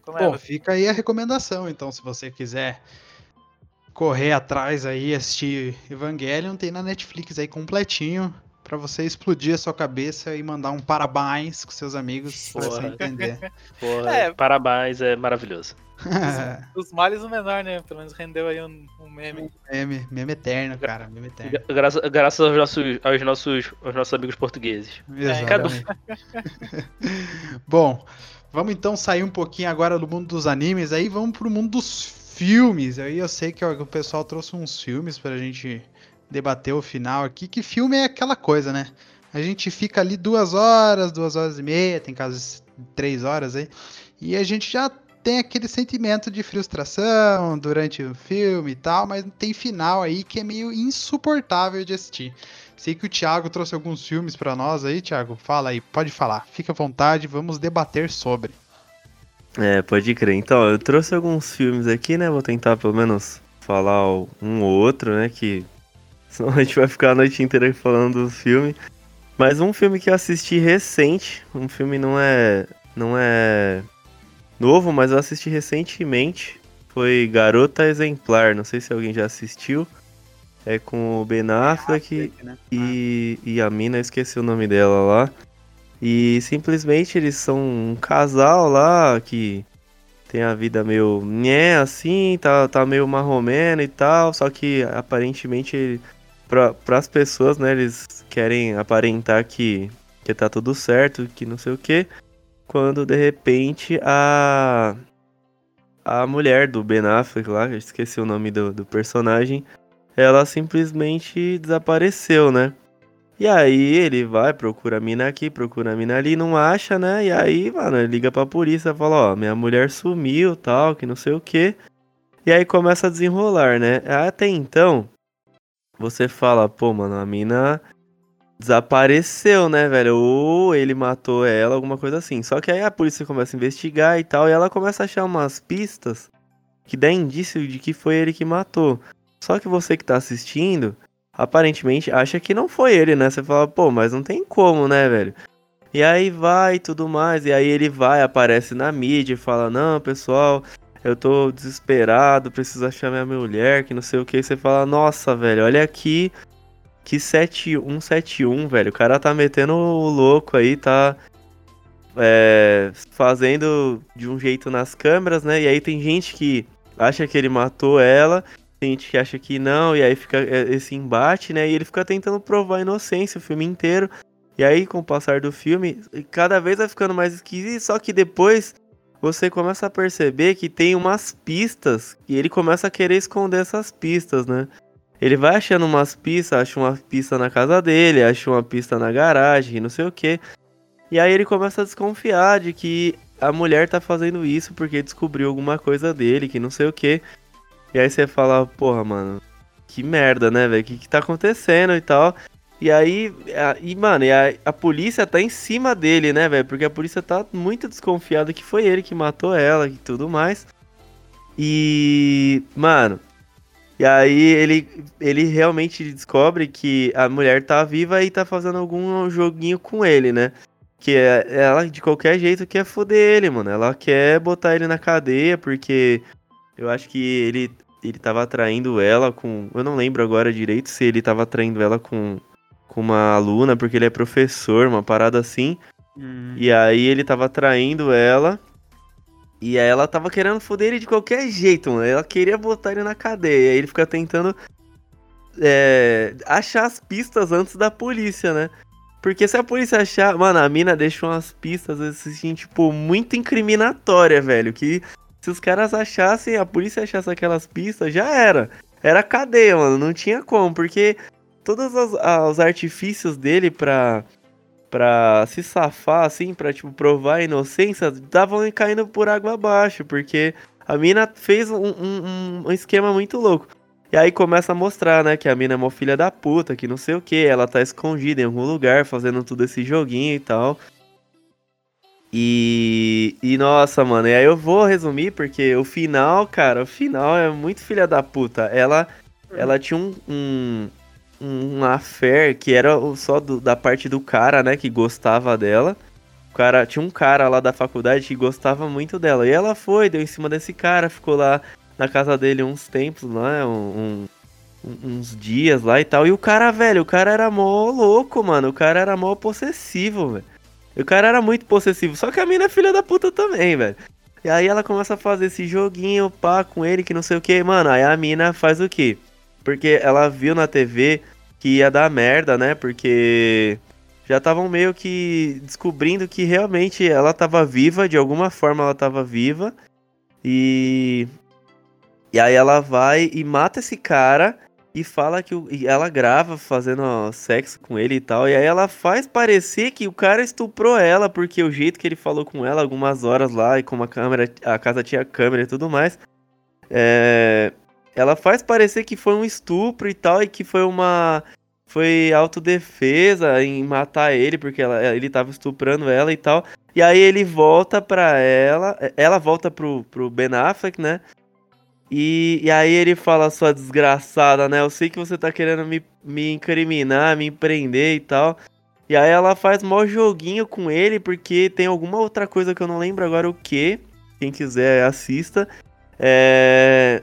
Bom, fica aí a recomendação, então, se você quiser correr atrás aí, assistir Evangelion, tem na Netflix aí completinho para você explodir a sua cabeça e mandar um parabéns com seus amigos pra você entender. Porra, é. parabéns, é maravilhoso. Os, os males o menor, né? Pelo menos rendeu aí um, um meme. Um meme, meme eterno, cara, meme eterno. Graças, graças aos, nossos, aos, nossos, aos nossos amigos portugueses. Exatamente. É, Bom, vamos então sair um pouquinho agora do mundo dos animes, aí vamos pro mundo dos filmes. Aí eu sei que o pessoal trouxe uns filmes pra gente debater o final aqui, que filme é aquela coisa, né? A gente fica ali duas horas, duas horas e meia, tem casos três horas aí, e a gente já tem aquele sentimento de frustração durante o filme e tal, mas tem final aí que é meio insuportável de assistir. Sei que o Thiago trouxe alguns filmes para nós aí, Thiago. Fala aí, pode falar. Fica à vontade, vamos debater sobre. É, pode crer. Então, eu trouxe alguns filmes aqui, né? Vou tentar pelo menos falar um ou outro, né? Que Senão a gente vai ficar a noite inteira falando do filme. Mas um filme que eu assisti recente, um filme não é não é novo, mas eu assisti recentemente, foi Garota Exemplar. Não sei se alguém já assistiu. É com o Ben Affleck, né? e, e a mina, esqueci o nome dela lá. E simplesmente eles são um casal lá que tem a vida meio né assim, tá, tá meio marromeno e tal, só que aparentemente para as pessoas, né? Eles querem aparentar que, que tá tudo certo, que não sei o que. Quando de repente a a mulher do Ben Affleck lá, esqueci o nome do, do personagem, ela simplesmente desapareceu, né? E aí ele vai, procura a mina aqui, procura a mina ali, não acha, né? E aí, mano, liga pra polícia, fala, ó, minha mulher sumiu, tal, que não sei o que. E aí começa a desenrolar, né? Até então, você fala, pô, mano, a mina desapareceu, né, velho? Ou ele matou ela, alguma coisa assim. Só que aí a polícia começa a investigar e tal, e ela começa a achar umas pistas que dá indício de que foi ele que matou. Só que você que tá assistindo, aparentemente acha que não foi ele, né? Você fala, pô, mas não tem como, né, velho? E aí vai tudo mais, e aí ele vai, aparece na mídia e fala, não, pessoal, eu tô desesperado, preciso achar minha mulher, que não sei o que. Você fala, nossa, velho, olha aqui. Que 7171, velho. O cara tá metendo o louco aí, tá é, fazendo de um jeito nas câmeras, né? E aí tem gente que acha que ele matou ela, tem gente que acha que não, e aí fica é, esse embate, né? E ele fica tentando provar a inocência o filme inteiro. E aí, com o passar do filme, cada vez vai ficando mais esquisito, só que depois você começa a perceber que tem umas pistas e ele começa a querer esconder essas pistas, né? Ele vai achando umas pistas, acha uma pista na casa dele, acha uma pista na garagem, não sei o que. E aí ele começa a desconfiar de que a mulher tá fazendo isso porque descobriu alguma coisa dele, que não sei o que. E aí você fala, porra, mano, que merda, né, velho? O que, que tá acontecendo e tal. E aí, a, e mano, e a, a polícia tá em cima dele, né, velho? Porque a polícia tá muito desconfiada que foi ele que matou ela e tudo mais. E, mano, e aí ele, ele realmente descobre que a mulher tá viva e tá fazendo algum joguinho com ele, né? Que é, ela de qualquer jeito quer foder ele, mano. Ela quer botar ele na cadeia porque eu acho que ele ele tava atraindo ela com, eu não lembro agora direito se ele tava atraindo ela com com uma aluna, porque ele é professor, uma parada assim. Hum. E aí ele tava traindo ela. E aí ela tava querendo foder ele de qualquer jeito, mano. Ela queria botar ele na cadeia. E aí ele fica tentando é, achar as pistas antes da polícia, né? Porque se a polícia achar. Mano, a mina deixa umas pistas assim, tipo, muito incriminatória, velho. Que se os caras achassem, a polícia achasse aquelas pistas, já era. Era cadeia, mano. Não tinha como, porque todos os, os artifícios dele pra, pra se safar, assim, pra, tipo, provar a inocência, estavam caindo por água abaixo, porque a mina fez um, um, um, esquema muito louco. E aí começa a mostrar, né, que a mina é uma filha da puta, que não sei o que, ela tá escondida em algum lugar, fazendo tudo esse joguinho e tal. E, e nossa, mano, e aí eu vou resumir porque o final, cara, o final é muito filha da puta. Ela ela tinha um, um, um affair que era só do- da parte do cara, né, que gostava dela. O cara, tinha um cara lá da faculdade que gostava muito dela. E ela foi, deu em cima desse cara, ficou lá na casa dele uns tempos lá, um- um- uns dias lá e tal. E o cara, velho, o cara era mó louco, mano. O cara era mó possessivo, velho. O cara era muito possessivo. Só que a mina é filha da puta também, velho. E aí ela começa a fazer esse joguinho, pá, com ele, que não sei o que, mano. Aí a mina faz o quê? Porque ela viu na TV que ia dar merda, né? Porque já estavam meio que descobrindo que realmente ela tava viva, de alguma forma ela tava viva. E. E aí ela vai e mata esse cara e fala que o... e ela grava fazendo sexo com ele e tal. E aí ela faz parecer que o cara estuprou ela, porque o jeito que ele falou com ela algumas horas lá, e como a câmera, a casa tinha câmera e tudo mais. É, ela faz parecer que foi um estupro e tal, e que foi uma. Foi autodefesa em matar ele, porque ela, ele tava estuprando ela e tal. E aí ele volta pra ela. Ela volta pro, pro Ben Affleck, né? E, e aí ele fala, sua desgraçada, né? Eu sei que você tá querendo me, me incriminar, me prender e tal. E aí ela faz mó joguinho com ele, porque tem alguma outra coisa que eu não lembro agora o que. Quem quiser, assista. É,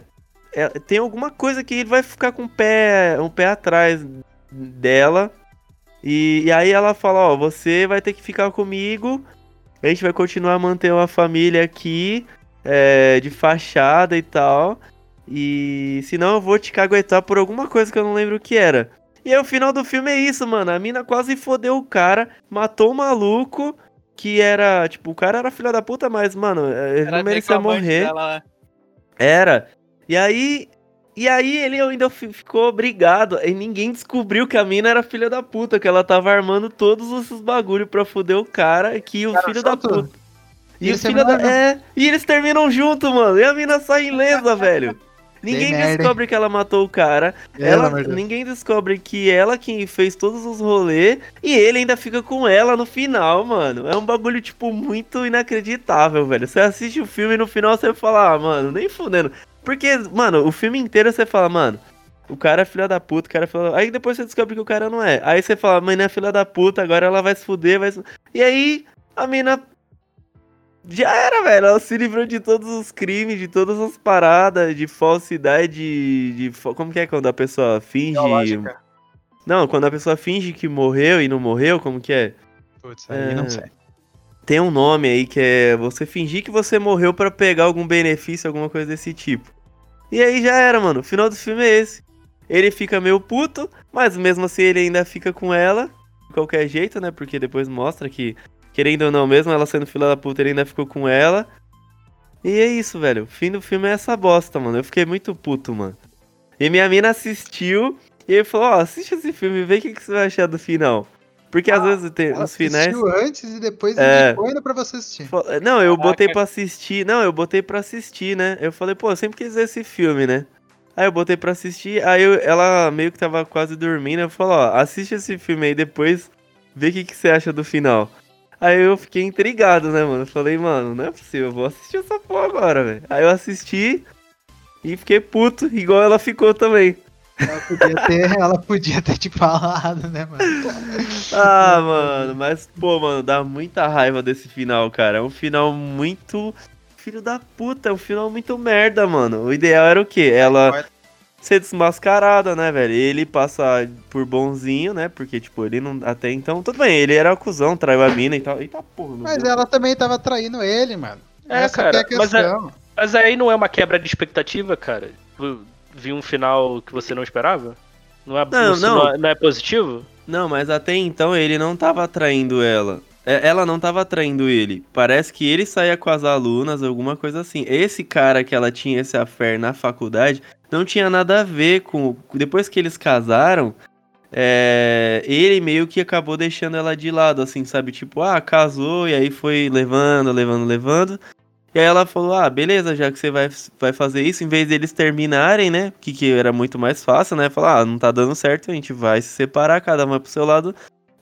é, tem alguma coisa que ele vai ficar com o pé, um pé atrás dela. E, e aí ela fala, ó, você vai ter que ficar comigo. A gente vai continuar a manter uma família aqui, é, de fachada e tal. E senão eu vou te caguetar por alguma coisa que eu não lembro o que era. E aí o final do filme é isso, mano. A mina quase fodeu o cara, matou o maluco, que era, tipo, o cara era filho da puta, mas, mano, ele Era não merecia morrer. dela, né? Era. E aí. E aí ele ainda fi- ficou obrigado. E ninguém descobriu que a mina era filha da puta, que ela tava armando todos esses bagulho pra fuder o cara, que o Cara, filho da solto. puta. E E, filho da. É. E eles terminam junto, mano. E a mina sai ilesa, velho. Ninguém merda, hein? descobre que ela matou o cara. Ela, ninguém descobre que ela que fez todos os rolês e ele ainda fica com ela no final, mano. É um bagulho, tipo, muito inacreditável, velho. Você assiste o filme e no final você fala, ah, mano, nem fudendo. Porque, mano, o filme inteiro você fala, mano, o cara é filha da puta, o cara é filha da... Aí depois você descobre que o cara não é. Aí você fala, mãe, não é filha da puta, agora ela vai se fuder, vai se... E aí a mina já era, velho. Ela se livrou de todos os crimes, de todas as paradas, de falsidade, de. como que é quando a pessoa finge. Biológica. Não, quando a pessoa finge que morreu e não morreu, como que é? Putz, aí não É. sei. Tem um nome aí que é você fingir que você morreu pra pegar algum benefício, alguma coisa desse tipo. E aí já era, mano. O final do filme é esse. Ele fica meio puto, mas mesmo assim ele ainda fica com ela, de qualquer jeito, né? Porque depois mostra que, querendo ou não, mesmo ela sendo filha da puta, ele ainda ficou com ela. E é isso, velho. O fim do filme é essa bosta, mano. Eu fiquei muito puto, mano. E minha mina assistiu e ele falou: Ó, assiste esse filme vê o que, que você vai achar do final. Porque às Ah, vezes tem os finais. assistiu antes e depois É. ainda pra você assistir. Não, eu Caraca. botei pra assistir. Não, eu botei pra assistir, né? Eu falei, pô, eu sempre quis ver esse filme, né? Aí eu botei pra assistir, aí eu- ela meio que tava quase dormindo, eu falei, ó, assiste esse filme aí depois, vê o que, que você acha do final. Aí eu fiquei intrigado, né, mano? Eu falei, mano, não é possível, eu vou assistir essa porra agora, velho. Aí eu assisti e fiquei puto, igual ela ficou também. Ela podia ter, ela podia ter te falado, né, mano? Ah, mano, mas, pô, mano, dá muita raiva desse final, cara. É um final muito. Filho da puta, é um final muito merda, mano. O ideal era o quê? Ela ser desmascarada, né, velho? Ele passa por bonzinho, né? Porque, tipo, ele não. Até então. Tudo bem, ele era acusão, traiu a mina e tal. Eita porra, Mas Deus. ela também tava traindo ele, mano. É, Essa cara, que é a mas é- questão. Mas aí não é uma quebra de expectativa, cara? Tipo, Vi um final que você não esperava? Não é, Não, não. é, não é positivo? Não, mas até então ele não tava traindo ela. É, Ela não tava traindo ele. Parece que ele saía com as alunas, alguma coisa assim. Esse cara que ela tinha esse affair na faculdade não tinha nada a ver com. Depois que eles casaram, é, ele meio que acabou deixando ela de lado, assim, sabe? Tipo, ah, casou e aí foi levando, levando, levando. E aí ela falou: ah, beleza, já que você vai, vai fazer isso, em vez deles terminarem, né? Que, que era muito mais fácil, né? Falar, ah, não tá dando certo, a gente vai se separar, cada uma pro seu lado.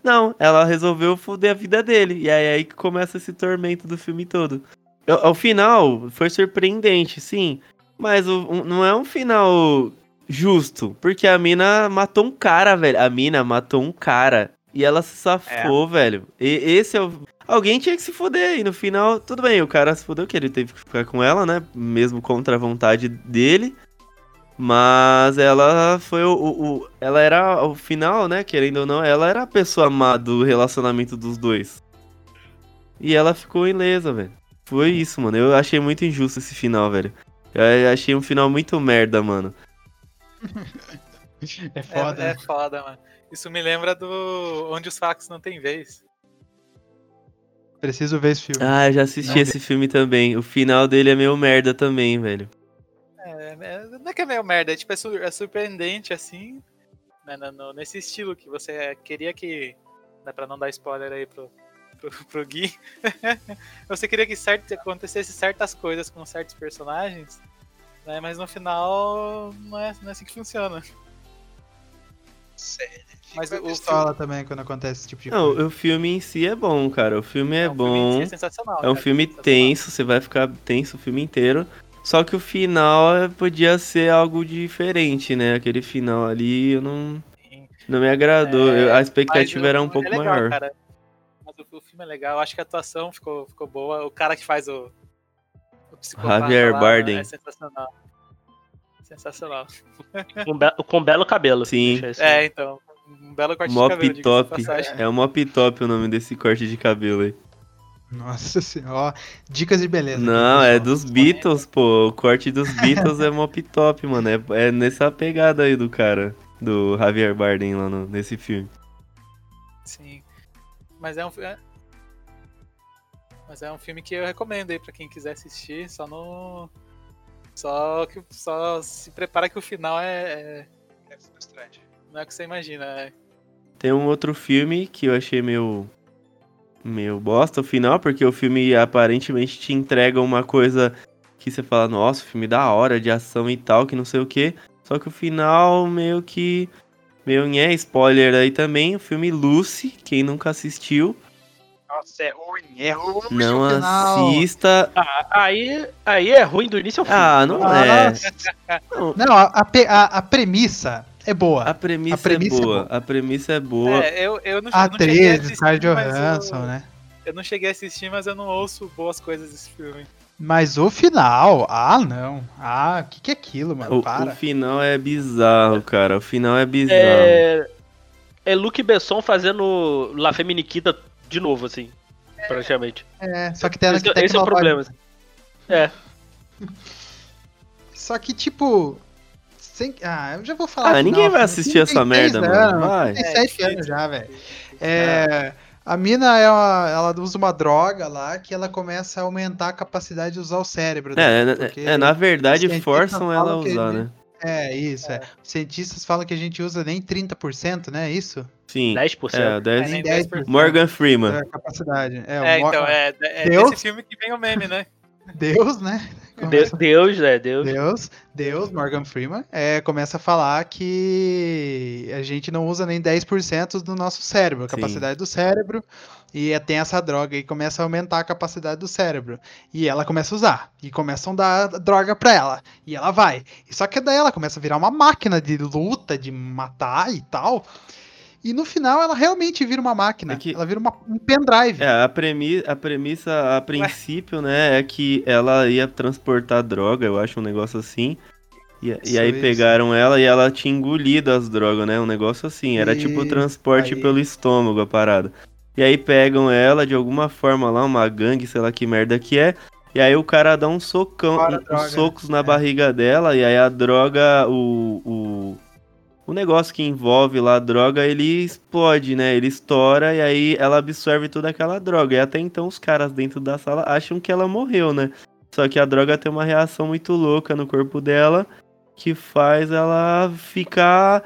Não, ela resolveu foder a vida dele. E aí, aí que começa esse tormento do filme todo. Ao, ao final, foi surpreendente, sim. Mas o- um- não é um final justo. Porque a mina matou um cara, velho. A mina matou um cara. E ela se safou, velho. E esse é o. Alguém tinha que se foder aí. No final, tudo bem, o cara se fodeu que ele teve que ficar com ela, né? Mesmo contra a vontade dele. Mas ela foi o, o, o- Ela era o final, né? Querendo ou não, ela era a pessoa má do relacionamento dos dois. E ela ficou ilesa, velho. Foi isso, mano. Eu achei muito injusto esse final, velho. Eu achei um final muito merda, mano. É foda. É, é né? foda, mano. Isso me lembra do Onde os Facos Não Tem Vez. Preciso ver esse filme. Ah, eu já assisti Não, esse filme também. O final dele é meio merda também, velho. É, é- não é que é meio merda, é tipo, é, é surpreendente, assim, né, no- no- nesse estilo que você queria que, né, pra não dar spoiler aí pro, pro, pro Gui, você queria que certo, acontecesse certas coisas com certos personagens, né, mas no final não é, não é assim que funciona. Sério. Mas Fica o- pistola também quando acontece esse tipo de Não, coisa. o filme em si é bom, cara. O filme é, um filme em bom. si é sensacional. É um cara, filme sensacional. tenso, você vai ficar tenso o filme inteiro. Só que o final é, podia ser algo diferente, né? Aquele final ali eu não, Sim. não me agradou. É, Eu- a Mas expectativa o- era um é pouco legal, maior. cara. O, o filme é legal, eu acho que a atuação ficou, ficou boa. O cara que faz o, o psicopata Javier lá Bardem. É sensacional. Sensacional. Com, be- com belo cabelo. Sim. É, então. Um belo corte de Mop cabelo, de top. passagem. É o Mop Top o nome desse corte de cabelo aí. Nossa senhora. Ó, dicas de beleza. aqui, Não, é dos Beatles, pô. O corte dos Beatles é Mop Top, mano. É, é nessa pegada aí do cara. Do Javier Bardem lá no- nesse filme. Sim. Mas é um é... Mas é um filme que eu recomendo aí pra quem quiser assistir, só no. Só que só se prepara que o final é. é- É frustrante. Não é o que você imagina. É... Tem um outro filme que eu achei meio. meio bosta o final, porque o filme aparentemente te entrega uma coisa que você fala, nossa, filme da hora, de ação e tal, que não sei o que. Só que o final meio que. Meio é spoiler aí também. O filme Lucy, quem nunca assistiu, Nossa, é ruim. É ruim não assista. Ah, aí, aí é ruim do início ao fim. Ah, não Ah, é. Não, Não, a, a a- premissa é boa. a premissa, A premissa é é boa. boa. A premissa é boa. É, eu, eu não, A eu não cheguei a atriz, Scarlett Johansson, eu- né? Eu não cheguei a assistir, mas eu não ouço boas coisas desse filme. Mas o final, ah, não. Ah, o que, que é aquilo, mano? O, Para. o final é bizarro, cara. O final é bizarro. É, é Luke Besson fazendo La Feminiquita de novo, assim. Praticamente. É, só que tem Esse, esse é o problema. assim. É. Só que, tipo. Sem... Ah, eu já vou falar. Ah, que ninguém vai filho. assistir essa 10 merda, mano. anos, Vai. Tem É, 7 difícil. anos já, velho. É, a mina é uma, ela usa uma droga lá que ela começa a aumentar a capacidade de usar o cérebro. É, é, porque- é, na verdade forçam ela a usar, ele- né? É, isso, é. Os cientistas falam que a gente usa nem 30%, né? Isso? Sim. 10%. É, É, 10... nem 10%. Morgan Freeman. da capacidade. É, É, então, é, é Deus? desse filme que vem o meme, né? Deus, né? De- Começa- Deus, é, Deus. Deus, Deus, Morgan Freeman, é, começa a falar que a gente não usa nem 10% do nosso cérebro, a Sim. capacidade do cérebro, e é- tem essa droga e começa a aumentar a capacidade do cérebro. E ela começa a usar, e começam a dar droga pra ela, e ela vai. E Só que daí ela começa a virar uma máquina de luta, de matar e tal. E no final ela realmente vira uma máquina, É que- ela vira uma- um pendrive. É, a, premi a premissa, a princípio, né, é que ela ia transportar droga, eu acho, um negócio assim. E, e aí isso. pegaram ela e ela tinha engolido as drogas, né? Um negócio assim. Era tipo Isso, transporte aí. pelo estômago a parada. E aí pegam ela de alguma forma lá, uma gangue, sei lá que merda que é. E aí o cara dá um socão, Fora a uns droga, socos na é. barriga dela, e aí a droga, o, o, o negócio que envolve lá a droga, ele explode, né? Ele estoura e aí ela absorve toda aquela droga. E até então os caras dentro da sala acham que ela morreu, né? Só que a droga tem uma reação muito louca no corpo dela que faz ela ficar.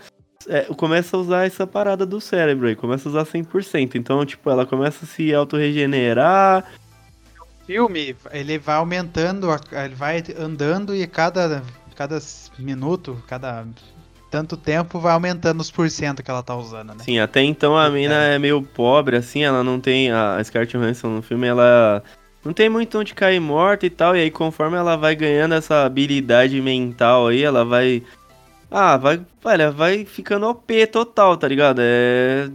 é, começa a usar essa parada do cérebro aí, começa a usar 100%. Então, tipo, ela começa a se autorregenerar. filme, ele vai aumentando, ele vai andando e cada, cada minuto, cada tanto tempo vai aumentando os porcento que ela tá usando, né? Sim, até então a mina é meio pobre, assim, ela não tem. A Scarlett Johansson no filme, ela não tem muito onde cair morta e tal. E aí, conforme ela vai ganhando essa habilidade mental aí, ela vai Ah, vai, olha, vai ficando OP total, tá ligado? É.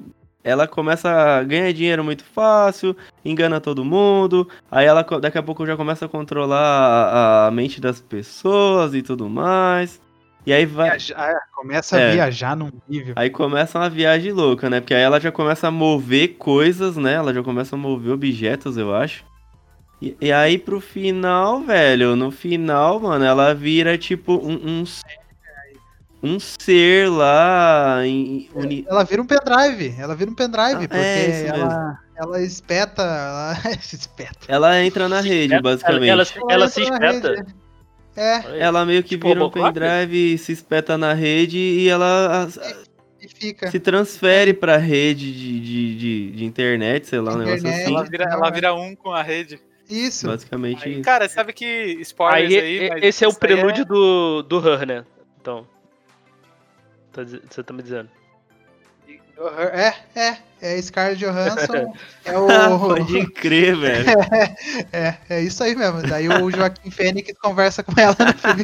Ela começa a ganhar dinheiro muito fácil, engana todo mundo, aí ela daqui a pouco já começa a controlar a, a mente das pessoas e tudo mais. E aí vai. Viajar, é, começa a É. viajar num nível. Aí começa uma viagem louca, né? Porque aí ela já começa a mover coisas, né? Ela já começa a mover objetos, eu acho. E, e aí pro final, velho, no final, mano, ela vira tipo um. um, um ser lá em. uni- Ela vira um pendrive, ela vira um pendrive, Ah, porque é, isso ela, ela espeta, ela espeta. Ela entra na rede, Ela, basicamente. ela, Ela, ela se entra na espeta. É, meio que Tipo, vira um pendrive, se espeta na rede e ela e fica. se transfere pra rede de, de, de, de internet, sei lá, um negócio Internet. assim. Ela vira, ela vira um com a rede. Isso. Basicamente Aí, isso. cara, sabe que spoilers Aí, aí, mas esse é o prelúdio do, do Her, né? Então. Tá Você tá me dizendo. É, é, é Scarlett Johansson, é Ah, o... pode crer, velho. É, é isso aí mesmo. Daí o Joaquim Fênix conversa com ela no filme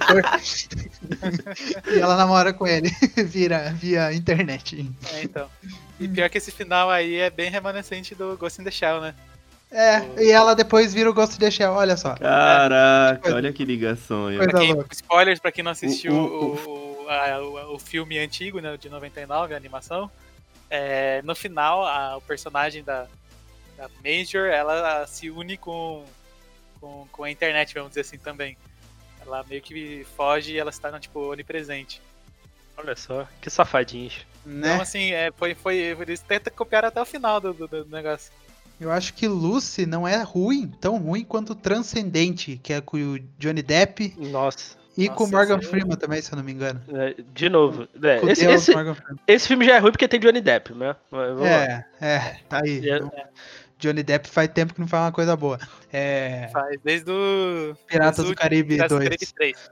e ela namora com ele via, via internet. É, então. E pior que esse final aí é bem remanescente do Ghost in the Shell, né? É, e ela depois vira o Ghost in the Shell, olha só. Caraca, olha que ligação aí. Pra quem, spoilers pra quem não assistiu O- o, o, a- o- o filme antigo, né, de 99, a animação. É, no final, a- o personagem da, da Major, ela se une com, com, com a internet, vamos dizer assim, também. Ela meio que foge e ela se torna, tipo, onipresente. Olha só, que safadinhos. Né? Então, assim, é, foi, foi, eles tentam copiar até o final do, do, do negócio. Eu acho que Lucy não é ruim, tão ruim quanto Transcendente, que é com o Johnny Depp Nossa. E Nossa, com o Morgan é- Freeman também, se eu não me engano. É, De novo. é, esse, Deus esse, Morgan Freeman. esse filme já é ruim porque tem Johnny Depp, né? Vamos lá. É, é, tá aí. É. Johnny Depp faz tempo que não faz uma coisa boa. É, Faz desde o. Piratas desde do Caribe Piratas do 2. Caribe 3.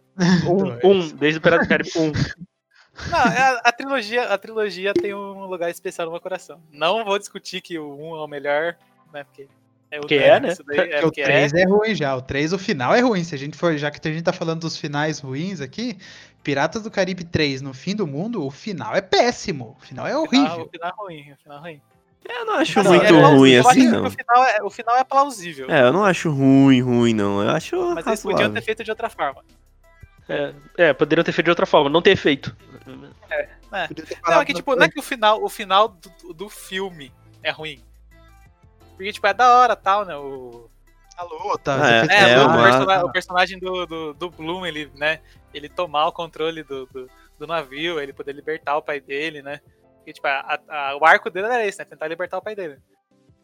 Um, um, desde o Pirata do Caribe 1. Não, a, a trilogia, a trilogia tem um lugar especial no meu coração. Não vou discutir que o 1 é o melhor, né? Porque é o Que é, né? é o porque é. 3 é. ruim já. O 3, o final é ruim. Se a gente for, já que a gente tá falando dos finais ruins aqui, Piratas do Caribe 3 no fim do mundo, o final é péssimo. O final é O final, horrível. o final é ruim, o final é ruim. Eu não acho Assim, muito é plausível. ruim assim, não. O final, é, o final é plausível. É, eu não acho ruim, ruim, não. Eu acho Mas eles podiam ter feito de outra forma. É, é, poderiam ter feito de outra forma, não ter feito. Podia ter Não, é que tipo, não é que o final, o final do, do filme é ruim. Porque, tipo, é da hora tal, né? O, a luta. É, os efeitos É, é o, o personagem do, do, do Bloom, ele, né, ele tomar o controle do, do, do navio, ele poder libertar o pai dele, né? E, tipo, a- a- o arco dele era esse, né? Tentar libertar o pai dele.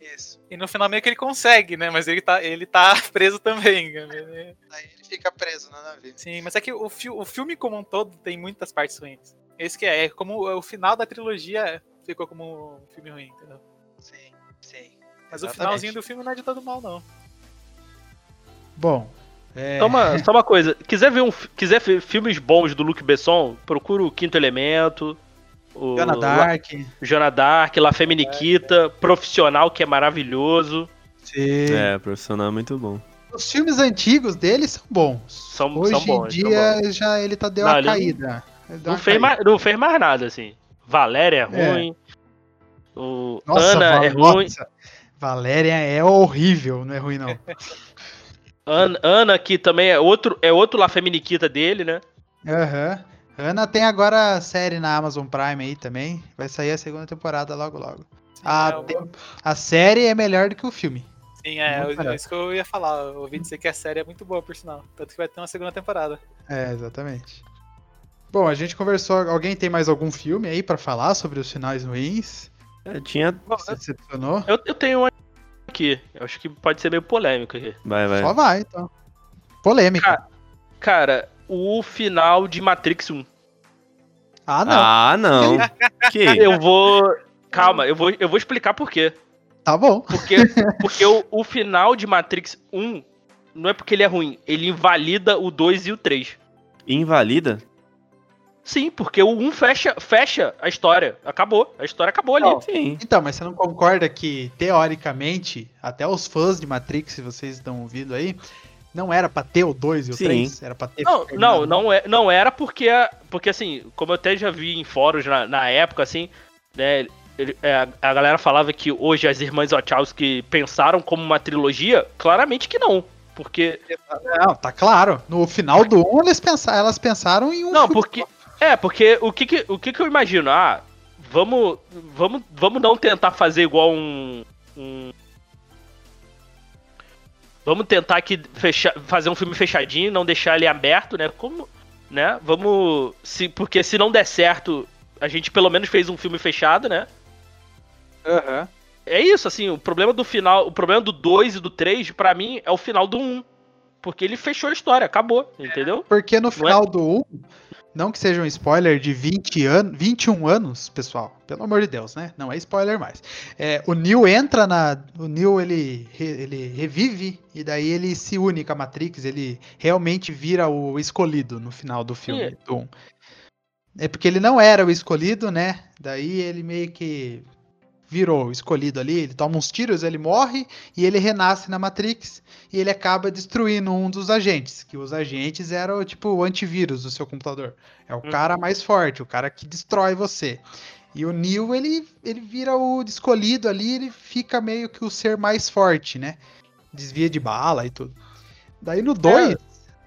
Isso. E no final meio que ele consegue, né? Mas ele tá, ele tá preso também. né? Aí ele fica preso na navio. Sim, mas é que o, fi- o filme como um todo tem muitas partes ruins. Esse que é, é como o final da trilogia ficou como um filme ruim, entendeu? Sim, sim. Mas o Exatamente. finalzinho do filme não é de todo mal, não. Bom. É, Só uma, só uma coisa, quiser ver, um, quiser ver filmes bons do Luc Besson, procura o Quinto Elemento, o Joana La- Dark. Joana Dark, La Femme Nikita, Profissional, que é maravilhoso. Sim. É, profissional é muito bom. Os filmes antigos dele são bons. São, Hoje são bons. em são dia bons. já ele tá deu Não, uma ele caída. Ele Não uma fez, caída. mais, não fez mais nada, assim. Valéria é É. ruim. O Nossa, Ana Val- é ruim. nossa, Valéria é horrível, não é ruim não. Ana, Ana, que também é outro, é outro La Femme Nikita dele, né? Aham. Ana tem agora a série na Amazon Prime aí também. Vai sair a segunda temporada logo logo. A, é, tem- a série é melhor do que o filme. Sim, é, Muito barato. isso que eu ia falar. Eu ouvi dizer que a série é muito boa, por sinal. Tanto que vai ter uma segunda temporada. É, exatamente. Bom, a gente conversou. Alguém tem mais algum filme aí pra falar sobre os finais ruins? É, tinha. Você decepcionou? eu, eu tenho um aqui. Eu acho que pode ser meio polêmico aqui. Vai, vai. Só vai, então. Polêmica. Cara, Cara, o final de Matrix 1. Ah, não. Ah, não. que? Eu vou. Calma, eu vou, eu vou explicar por quê. Tá bom. Porque, porque o, o final de Matrix 1 não é porque ele é ruim, ele invalida o 2 e o 3. Invalida? Sim, porque o 1 fecha, fecha a história. Acabou. A história acabou ali. Não. Sim. Então, mas você não concorda que, teoricamente, até os fãs de Matrix, se vocês estão ouvindo aí, Não era pra ter o 2 e o Sim. 3? Era pra ter. Não, não, não, é, não era porque, porque assim, como eu até já vi em fóruns na, na época, assim, né, ele- é, a, galera falava que hoje as irmãs Wachowski pensaram como uma trilogia, claramente que não, porque, Não, tá claro. No final do 1 eles pensaram, elas pensaram em um. não, porque, é, porque o que que, o que que eu imagino, ah, vamos, vamos, vamos não tentar fazer igual um, um Vamos tentar aqui fechar, fazer um filme fechadinho, não deixar ele aberto, né? Como, né? Vamos, se, porque se não der certo, a gente pelo menos fez um filme fechado, né? Aham. É isso, assim, o problema do final, o problema do 2 e do 3, pra mim, é o final do 1. Um, porque ele fechou a história, acabou, entendeu? Porque no é? final do 1, não que seja um spoiler de 20 anos, 21 anos, pessoal, pelo amor de Deus, né? Não é spoiler mais. É, o Neo entra na. O Neo ele, ele revive e daí ele se une com a Matrix, ele realmente vira o escolhido no final do filme do 1. É porque ele não era o escolhido, né? Daí ele meio que virou escolhido ali, ele toma uns tiros, ele morre e ele renasce na Matrix e ele acaba destruindo um dos agentes, que os agentes eram tipo o antivírus do seu computador. É o cara mais forte, o cara que destrói você. E o Neo, ele, ele vira o escolhido ali, ele fica meio que o ser mais forte, né? Desvia de bala e tudo. Daí no 2,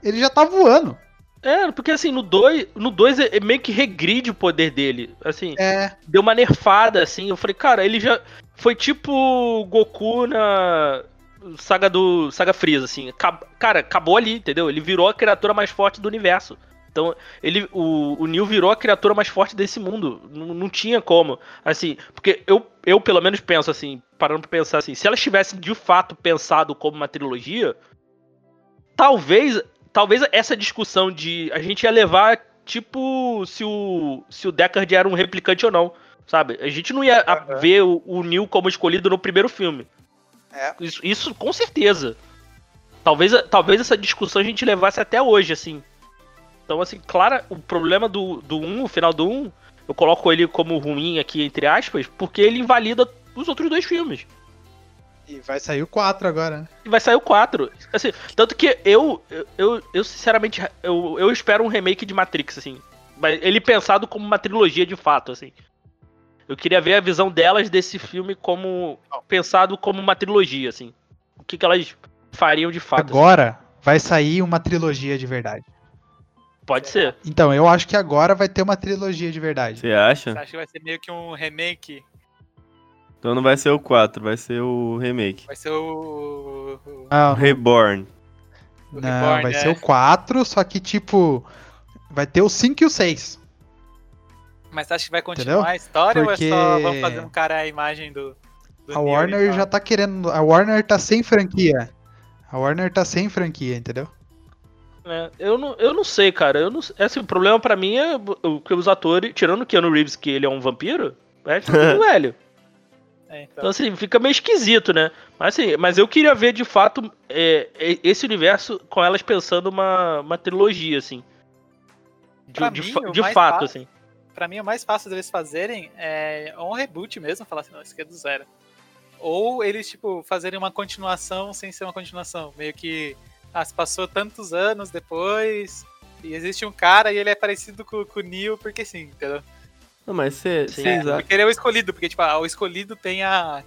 ele já tá voando. É, porque assim, no 2, no 2 é- meio que regride o poder dele. Assim, É, deu uma nerfada, assim. Eu falei, cara, ele já. Foi tipo Goku na saga do. Saga Freeza, assim. Acab- Cara, acabou ali, entendeu? Ele virou a criatura mais forte do universo. Então, ele, o, o Neo virou a criatura mais forte desse mundo. Não, não tinha como. Assim, porque eu, eu pelo menos penso assim, parando pra pensar assim, se elas tivessem de fato pensado como uma trilogia, talvez, talvez essa discussão de a gente ia levar tipo se o se o Deckard era um replicante ou não, sabe? A gente não ia Aham. ver o, o Neo como escolhido no primeiro filme. É. Isso, isso com certeza. Talvez, talvez essa discussão a gente levasse até hoje, assim. Então, assim, claro, o problema do, do 1, o final do 1, eu coloco ele como ruim aqui, entre aspas, porque ele invalida os outros dois filmes. E vai sair o 4 agora, né? E vai sair o 4. Assim, tanto que eu, eu, eu sinceramente, eu, eu espero um remake de Matrix, assim. Mas ele pensado como uma trilogia de fato, assim. Eu queria ver a visão delas desse filme como. pensado como uma trilogia, assim. O que, que elas fariam de fato. assim. Agora vai sair uma trilogia de verdade. Pode ser. Então, eu acho que agora vai ter uma trilogia de verdade. Você acha? Você acha que vai ser meio que um remake? Então não vai ser o 4, vai ser o remake. Vai ser o. o- Não, Reborn. o não Reborn, vai né? ser o 4, só que tipo. Vai ter o 5 e o 6. Mas você acha que vai continuar Entendeu? a história Porque- ou é só vamos fazer um cara a imagem do. do A Neo Warner já tá querendo. A Warner tá sem franquia. A Warner tá sem franquia, entendeu? É, eu, não, eu não sei, cara. Eu não, assim, o problema pra mim é o- que os atores, tirando o Keanu Reeves, que ele é um vampiro, é tudo velho. É, então. Então, assim, fica meio esquisito, né? Mas, assim, mas eu queria ver, de fato, é, é, esse universo com elas pensando uma, uma trilogia, assim. De, Pra de mim, fa- de fato, fácil- assim. Pra mim, o mais fácil deles fazerem é um reboot mesmo, falar assim, não, isso aqui é do zero. Ou eles, tipo, fazerem uma continuação sem ser uma continuação. Meio que, ah, se passou tantos anos depois, e existe um cara e ele é parecido com, com o Neo, porque sim, entendeu? Não, mas vocês Sim. É, porque ele é o escolhido, porque, tipo, ah, o escolhido tem a,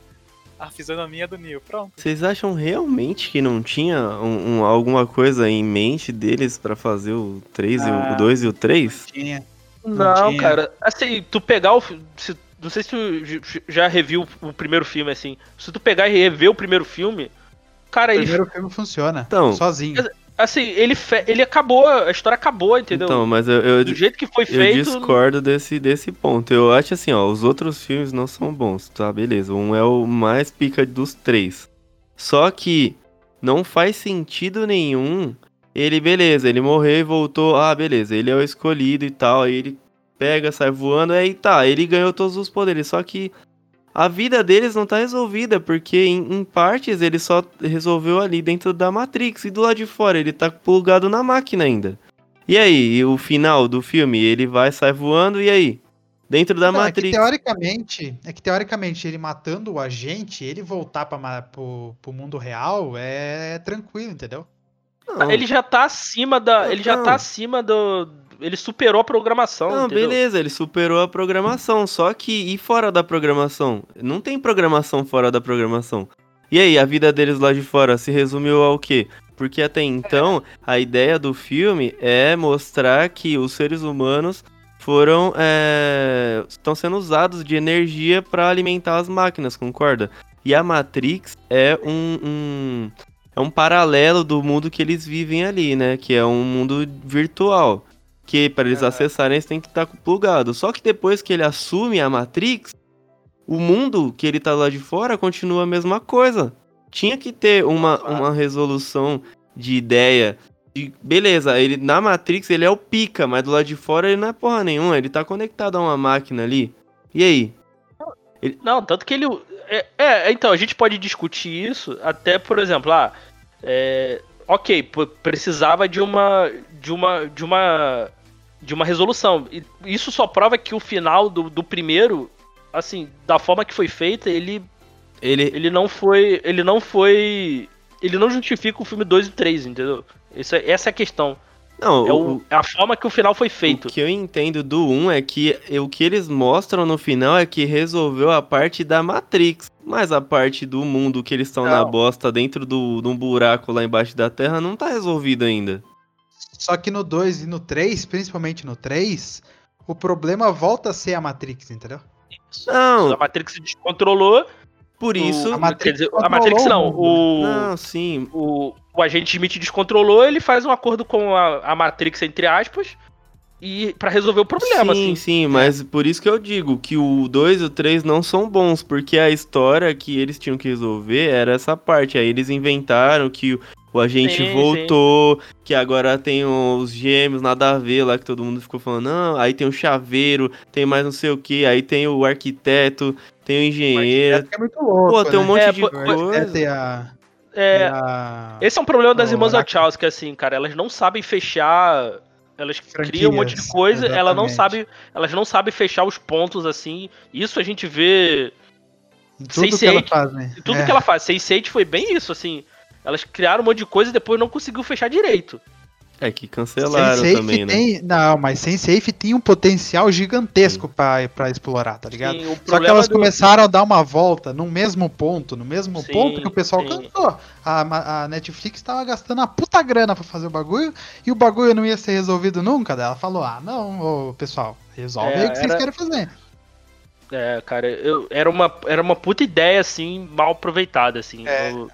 a fisionomia do Neo. Pronto. Vocês acham realmente que não tinha um- um- alguma coisa em mente deles pra fazer o 3 e o- Ah. o 2 e o 3? Tinha. Não, tinha. cara. Assim, tu pegar o. se- não sei se tu já reviu o primeiro filme, assim. Se tu pegar e rever o primeiro filme, cara, O ele. primeiro filme funciona. Então. sozinho. Assim, ele, fe- ele acabou, a história acabou, entendeu? Então, mas eu, eu, Do jeito que foi eu feito. discordo desse, desse ponto. Eu acho assim, ó, os outros filmes não são bons, tá? Beleza. Um é o mais pica dos três. Só que não faz sentido nenhum. Ele, beleza, ele morreu e voltou. Ah, beleza, ele é o escolhido e tal. Aí ele pega, sai voando, aí tá, ele ganhou todos os poderes. Só que a vida deles não tá resolvida, porque em, em partes ele só resolveu ali dentro da Matrix. E do lado de fora ele tá plugado na máquina ainda. E aí, e o final do filme, ele vai, sai voando, e aí? Dentro da Não, é que Matrix. teoricamente, é que teoricamente ele matando o agente, ele voltar para pro, pro mundo real é tranquilo, entendeu? Não. Ele já tá acima da. Ele já Não. tá acima do. Ele superou a programação. Não, entendeu? beleza, ele superou a programação, só que e fora da programação? Não tem programação fora da programação. E aí, a vida deles lá de fora se resumiu ao quê? Porque até então, a ideia do filme é mostrar que os seres humanos foram. é, estão sendo usados de energia para alimentar as máquinas, concorda? E a Matrix é um, um- é um paralelo do mundo que eles vivem ali, né? Que é um mundo virtual. Que para eles acessarem, eles têm que estar plugado. Só que depois que ele assume a Matrix, o mundo que ele tá lá de fora continua a mesma coisa. Tinha que ter uma, uma resolução de ideia. De, beleza, ele na Matrix ele é o pica, mas do lado de fora ele não é porra nenhuma. Ele tá conectado a uma máquina ali. E aí? Não, tanto que ele. É, é, então, a gente pode discutir isso até, por exemplo, ah, é, ok, precisava de uma. de uma. de uma. De uma resolução. E isso só prova que o final do, do primeiro, assim, da forma que foi feita, ele, Ele, ele não foi. Ele não foi. Ele não justifica o filme 2 e 3, entendeu? Isso é- essa é a questão. não, É, o, o- é a forma que o final foi feito. O que eu entendo do 1 é que o que eles mostram no final é que resolveu a parte da Matrix. Mas a parte do mundo que eles estão na bosta dentro do, de um buraco lá embaixo da terra não tá resolvido ainda. Só que no 2 e no 3, principalmente no 3, o problema volta a ser a Matrix, entendeu? Não, A Matrix se descontrolou. por isso. a Matrix quer dizer, a Matrix não. o O, Não, sim. o, o agente Smith descontrolou, ele faz um acordo com a, a Matrix, entre aspas, e para resolver o problema, sim, assim. sim, mas por isso que eu digo que o 2 e o 3 não são bons, porque a história que eles tinham que resolver era essa parte. Aí eles inventaram que o, o agente Sim, voltou, que agora tem os gêmeos, nada a ver lá, que todo mundo ficou falando, não, aí tem o chaveiro, tem mais não sei o que, aí tem o arquiteto, tem o engenheiro. É muito louco, Pô, tem um né? monte É, de O coisa. a- É, e a- esse é um problema das o irmãs. Wachowski, assim, cara. Elas não sabem fechar. Elas criam um monte de coisa, ela não sabe, elas não sabem fechar os pontos assim. Isso a gente vê tudo que ela Sense8, faz, né? tudo É. que ela faz. Sense8 foi bem isso, assim. Elas criaram um monte de coisa e depois não conseguiu fechar direito. É que cancelaram Sense8 também, né? tem, não, mas Sense8 tem um potencial gigantesco pra, pra explorar, tá ligado? Sim, Só que elas do- começaram a dar uma volta no mesmo ponto, no mesmo Sim, ponto que o pessoal sim. cansou. A, a Netflix tava gastando uma puta grana pra fazer o bagulho e o bagulho não ia ser resolvido nunca. Daí ela falou: ah, não, ô, pessoal, resolve É, aí o que vocês era- querem fazer. É, cara, eu, era, uma, era uma puta ideia, assim, mal aproveitada, assim. É. Eu,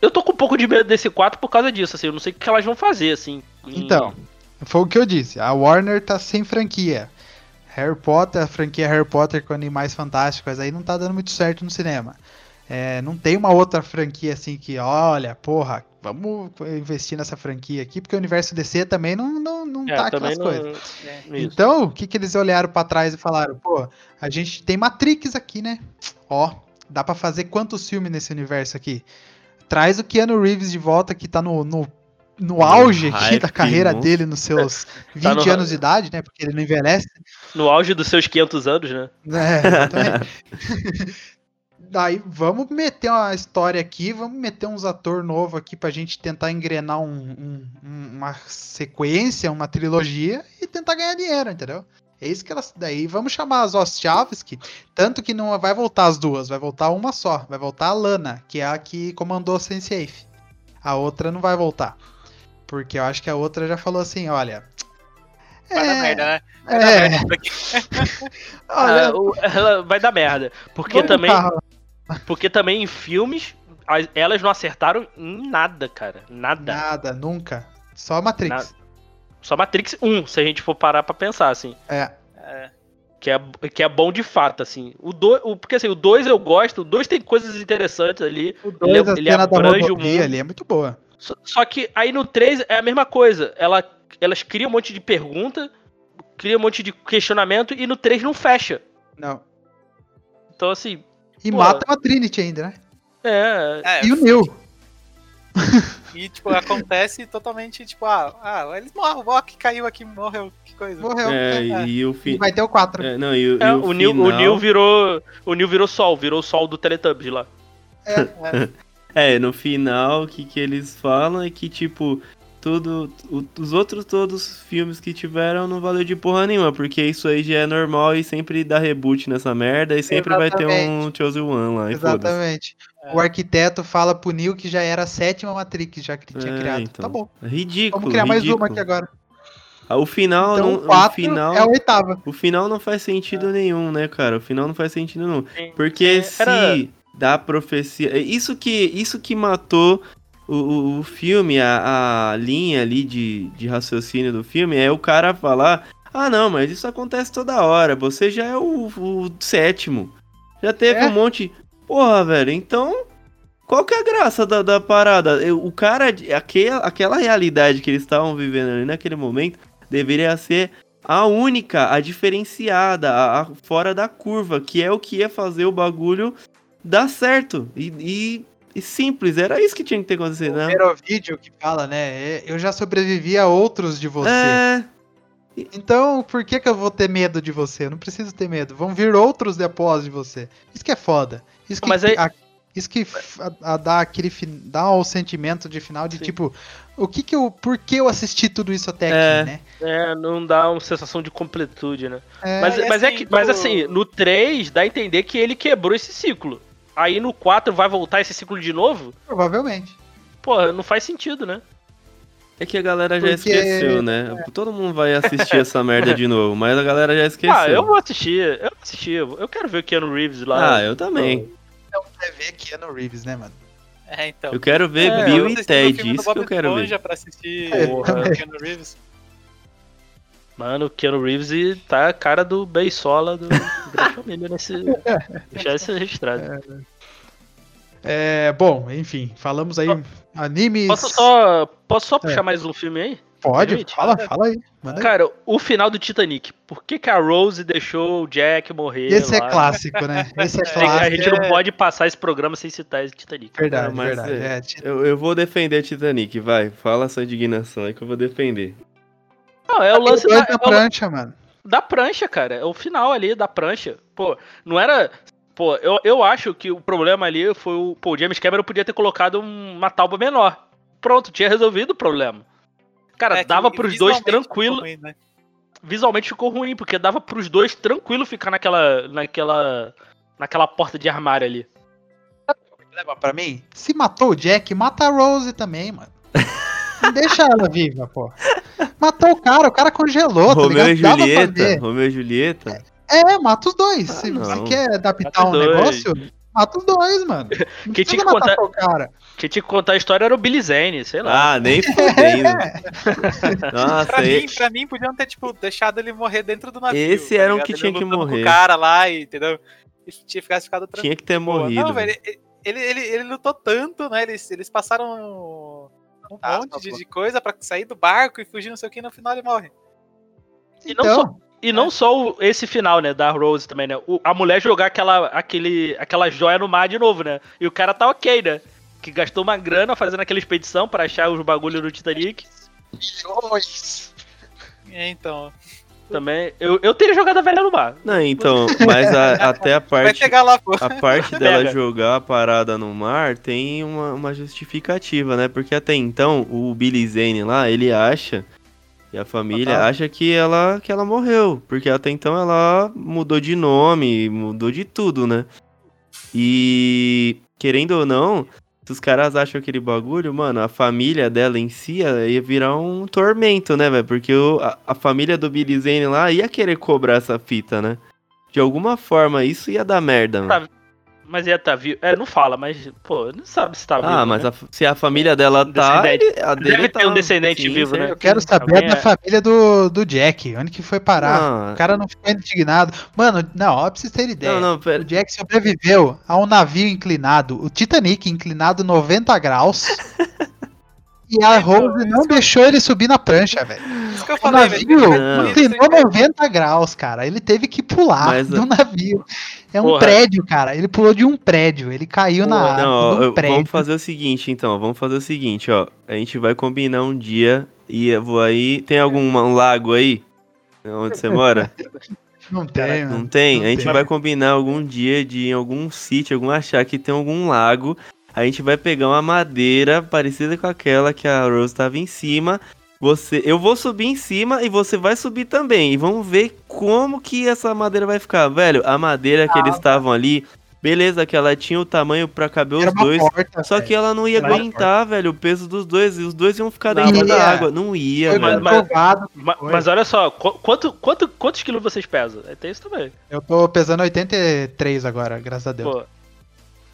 eu tô com um pouco de medo desse 4 por causa disso, assim. Eu não sei o que elas vão fazer, assim. em- Então, foi o que eu disse. A Warner tá sem franquia. Harry Potter, a franquia Harry Potter com Animais Fantásticos aí não tá dando muito certo no cinema. É, não tem uma outra franquia assim que, olha, porra, vamos investir nessa franquia aqui, porque o universo DC também não, não, não É, tá aquelas não. coisas. Isso. Então, o que, que eles olharam pra trás e falaram, pô, a gente tem Matrix aqui, né? Ó, dá pra fazer quantos filmes nesse universo aqui? Traz o Keanu Reeves de volta que tá no, no, no auge aqui da carreira dele, nos seus 20 Tá no- anos de idade, né? Porque ele não envelhece. No auge dos seus 500 anos, né? É, exatamente. Daí vamos meter uma história aqui, vamos meter uns ator novo aqui pra gente tentar engrenar um- um- uma sequência, uma trilogia e tentar ganhar dinheiro, entendeu? É isso que elas. Daí vamos chamar as Ostchavski, tanto que não vai voltar as duas, vai voltar uma só, vai voltar a Lana, que é a que comandou Sense8. A outra não vai voltar. Porque eu acho que a outra já falou assim, olha. Vai dar é, merda, né? Vai dar É, merda olha, Ah, ela vai dar merda. Porque também, pra- porque também em filmes, as- elas não acertaram em nada, cara. Nada. Nada, nunca. Só Matrix. Nada. Só Matrix 1, se a gente for parar pra pensar, assim. É. É. Que é, que é bom de fato, assim. O dois, o, porque assim, o 2 eu gosto, o 2 tem coisas interessantes ali. O 2, a ele cena da abrange o mundo. ali é muito boa. Só, só que aí no 3 é a mesma coisa. Ela, elas criam um monte de pergunta, criam um monte de questionamento e no 3 não fecha. Não. Então, assim, E Pô. mata a Trinity ainda, né? é. É, E o Neo. E tipo, acontece totalmente, tipo, ah, ah eles morrem, o Rock caiu aqui, morreu, que coisa. Morreu. É, É, e, o fi... vai ter o 4. é, não, e, o- É, e o, Neil, o final... Neil virou. O Neil virou sol, virou o sol do Teletubbies lá. É, no final, o que, que eles falam é que, tipo, tudo. o- os outros todos os filmes que tiveram não valeu de porra nenhuma, porque isso aí já é normal e sempre dá reboot nessa merda e sempre vai ter um Exatamente. Chosen One lá e. Exatamente. O arquiteto fala pro Neo que já era a sétima Matrix já que ele tinha É, criado. então. Tá bom. É Ridículo. Vamos criar mais ridículo. uma aqui agora. Ah, O final, Então, não, o 4 o final, é a oitava. o final não faz sentido nenhum, né, cara? O final não faz sentido nenhum. Sim. Porque É, se era- dá profecia. é Isso que, isso que matou o, o, o filme, a, a linha ali de, de raciocínio do filme, é o cara falar: Ah, não, mas isso acontece toda hora. Você já é o, o sétimo. Já teve É. um monte. Porra, velho, então. Qual que é a graça da, da parada? O cara, aquela, aquela realidade que eles estavam vivendo ali naquele momento, deveria ser a única, a diferenciada, a, a fora da curva, que é o que ia fazer o bagulho dar certo. E, e- e simples, era isso que tinha que ter acontecido, né? Primeiro vídeo que fala, né? é, Eu já sobrevivi a outros de você. É, Então, por que, que eu vou ter medo de você? Eu não preciso ter medo. Vão vir outros depois de você. Isso que é foda. Isso que, Mas aí- a- isso que a- a- dá aquele dá o sentimento de final de Sim. tipo, o que que eu, por que eu assisti tudo isso até É. aqui, né? É, não dá uma sensação de completude, né? É, mas, e mas é assim, que, mas assim, no 3 dá a entender que ele quebrou esse ciclo. Aí no 4 vai voltar esse ciclo de novo? provavelmente. Porra, não faz sentido, né? é que a galera já Porque- esqueceu, né? Todo mundo vai assistir essa merda de novo, mas a galera já esqueceu. Ah, eu vou assistir, eu vou assistir. Eu quero ver o Keanu Reeves lá. Ah, eu também. Então, vai ver Keanu Reeves, né, mano? É, então. Eu quero ver É, Bill e Ted, isso que eu quero ver. Esponja pra assistir Porra. o Keanu Reeves. Mano, o Keanu Reeves tá a cara do Beisola do Grande Família nesse. Deixar isso registrado. É, bom, enfim, falamos aí animes. Posso só, posso só É. puxar mais um filme aí? Pode, Permite? fala, fala aí. Manda aí. Cara, o final do Titanic. Por que, que a Rose deixou o Jack morrer? Esse é lá? clássico, né? Esse é É clássico. a gente não pode passar esse programa sem citar esse Titanic. Verdade, Ah, mas verdade. é- É, Eu, eu vou defender Titanic, vai. Fala sua indignação aí que eu vou defender. Não, é o lance da, na é o- prancha, mano. da prancha, cara. É o final ali da prancha. Pô, não era. Pô, eu, eu acho que o problema ali foi o. Pô, o James Cameron podia ter colocado um- uma tauba menor. Pronto, tinha resolvido o problema. Cara, É dava pros dois visualmente ficou tranquilo. ruim, né? Visualmente ficou ruim, porque dava pros dois tranquilo ficar naquela. naquela. naquela porta de armário ali. Leva pra mim. Se matou o Jack, mata a Rose também, mano. Não deixa ela viva, pô. Matou o cara, o cara congelou, tá Romeu e ligado? Pra Julieta. Romeu e Julieta. É, mata os dois. Ah, se não. você quer adaptar Mata um dois. negócio, mata os dois, mano. Não Quem tinha que contar- cara. Quem tinha que contar a história era o Billy Zane, sei lá. Ah, nem fudendo. Nossa, Pra e- mim, pra mim, podiam ter, tipo, deixado ele morrer dentro do navio. Esse tá era um que Ele tinha que morrer. o cara lá, e, entendeu? E tinha ficado, ficado tranquilo. tinha que ter morrido. Não, velho, ele, ele, ele lutou tanto, né? Eles, eles passaram um Ah, monte tá de, de coisa pra sair do barco e fugir, não sei o que, e no final ele morre. E não Então, só- E não só o- esse final, né, da Rose também, né? O- a mulher jogar aquela, aquele, aquela joia no mar de novo, né? E o cara tá ok, né? Que gastou uma grana fazendo aquela expedição pra achar os bagulhos do Titanic. É, então. Também. Eu, eu teria jogado a velha no mar. Não, então, mas a- até a Vai parte. lá, pô. A parte dela Pega. jogar a parada no mar tem uma, uma justificativa, né? Porque até então, o Billy Zane lá, ele acha. E a família Ah, acha que ela, que ela morreu. Porque até então ela mudou de nome, mudou de tudo, né? E querendo ou não, se os caras acham aquele bagulho, mano, a família dela em si ia virar um tormento, né, velho? Porque o- a, a família do Billy Zane lá ia querer cobrar essa fita, né? De alguma forma, isso ia dar merda, mano. Mas ia tá vivo. É, não fala, mas, pô, não sabe se tá vivo. Ah, mas né? a- se a família dela tá. Descendente. ele- a dele Deve ter tá- um descendente sim, vivo, né? eu quero saber Alguém da é- família do, do Jack. Onde que foi parar? Não, O cara não ficou indignado. Mano, não, ó, pra vocês terem ideia. não, não, O pera. Jack sobreviveu a um navio inclinado, o Titanic inclinado 90 graus. e a Rose não deixou ele subir na prancha, velho. Isso que eu O navio. Não. inclinou 90 graus, cara. Ele teve que pular Mas, do navio. É um Porra. prédio, cara. Ele pulou de um prédio. Ele caiu na água Não, ó, um prédio. vamos fazer o seguinte, então. Vamos fazer o seguinte, ó. A gente vai combinar um dia e eu vou aí. Tem algum um lago aí? Onde você mora? Não tem, Não mano. tem? Não a gente tem. vai combinar algum dia de ir em algum sítio, algum achar que tem algum lago. A gente vai pegar uma madeira parecida com aquela que a Rose tava em cima. Você, eu vou subir em cima e você vai subir também. E vamos ver como que essa madeira vai ficar. Velho, a madeira que eles estavam ali, beleza, que ela tinha o tamanho pra caber Era os dois. porta, Só velho. que ela não ia Era aguentar, velho, o peso dos dois. E os dois iam ficar Não, dentro da água. Não ia, Foi mas- provado. Ma- Foi. Mas olha só, qu- quanto, quanto, quantos quilos vocês pesam? É, Tem isso também. Eu tô pesando 83 agora, graças a Deus. Pô.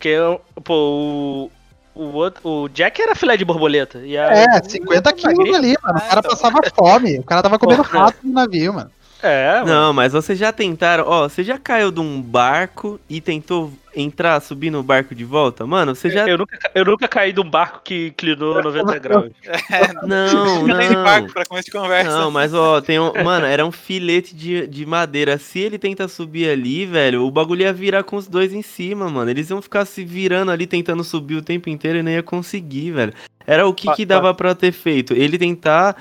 Porque, pô, o. O, outro, o Jack era filé de borboleta. E a, É, 50 quilos ali, mano. O cara passava fome. O cara tava comendo Porra. rato no navio, mano. É, mano. Não, mas vocês já tentaram, ó, você já caiu de um barco e tentou entrar, subir no barco de volta? Mano, você já. Eu, nunca, ca- eu nunca caí de um barco que inclinou 90 graus. Não, Não tem de não. barco pra começo de conversa. Não, mas ó, tem um. Mano, era um filete de, de madeira. Se ele tenta subir ali, velho, o bagulho ia virar com os dois em cima, mano. Eles iam ficar se virando ali, tentando subir o tempo inteiro e não ia conseguir, velho. Era o que, Ah, que dava pra ter feito. Ele tentar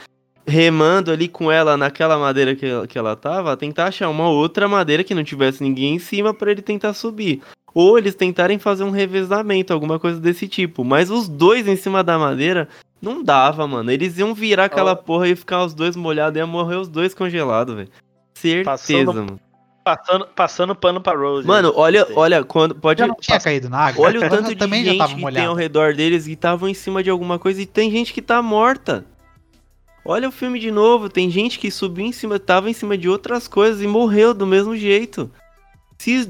remando ali com ela naquela madeira que, ela- que ela tava, tentar achar uma outra madeira que não tivesse ninguém em cima pra ele tentar subir. Ou eles tentarem fazer um revezamento, alguma coisa desse tipo. Mas os dois em cima da madeira não dava, mano. Eles iam virar aquela porra e ficar os dois molhados, ia morrer os dois congelados, velho. Certeza, Passando- mano. Passando, passando pano pra Rose. Mano, olha, olha, quando pode Já não tinha caído na água? Olha o tanto de gente que tem molhado. ao redor deles e estavam em cima de alguma coisa e tem gente que tá morta. Olha o filme de novo, tem gente que subiu em cima, tava em cima de outras coisas e morreu do mesmo jeito. Se,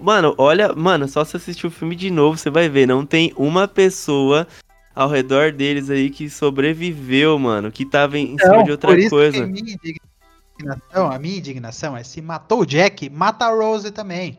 mano, olha, mano, só se assistir o filme de novo, você vai ver, não tem uma pessoa ao redor deles aí que sobreviveu, mano, que tava em cima Não, de outra por isso coisa. Que a minha indignação, a minha indignação é se matou o Jack, mata a Rose também.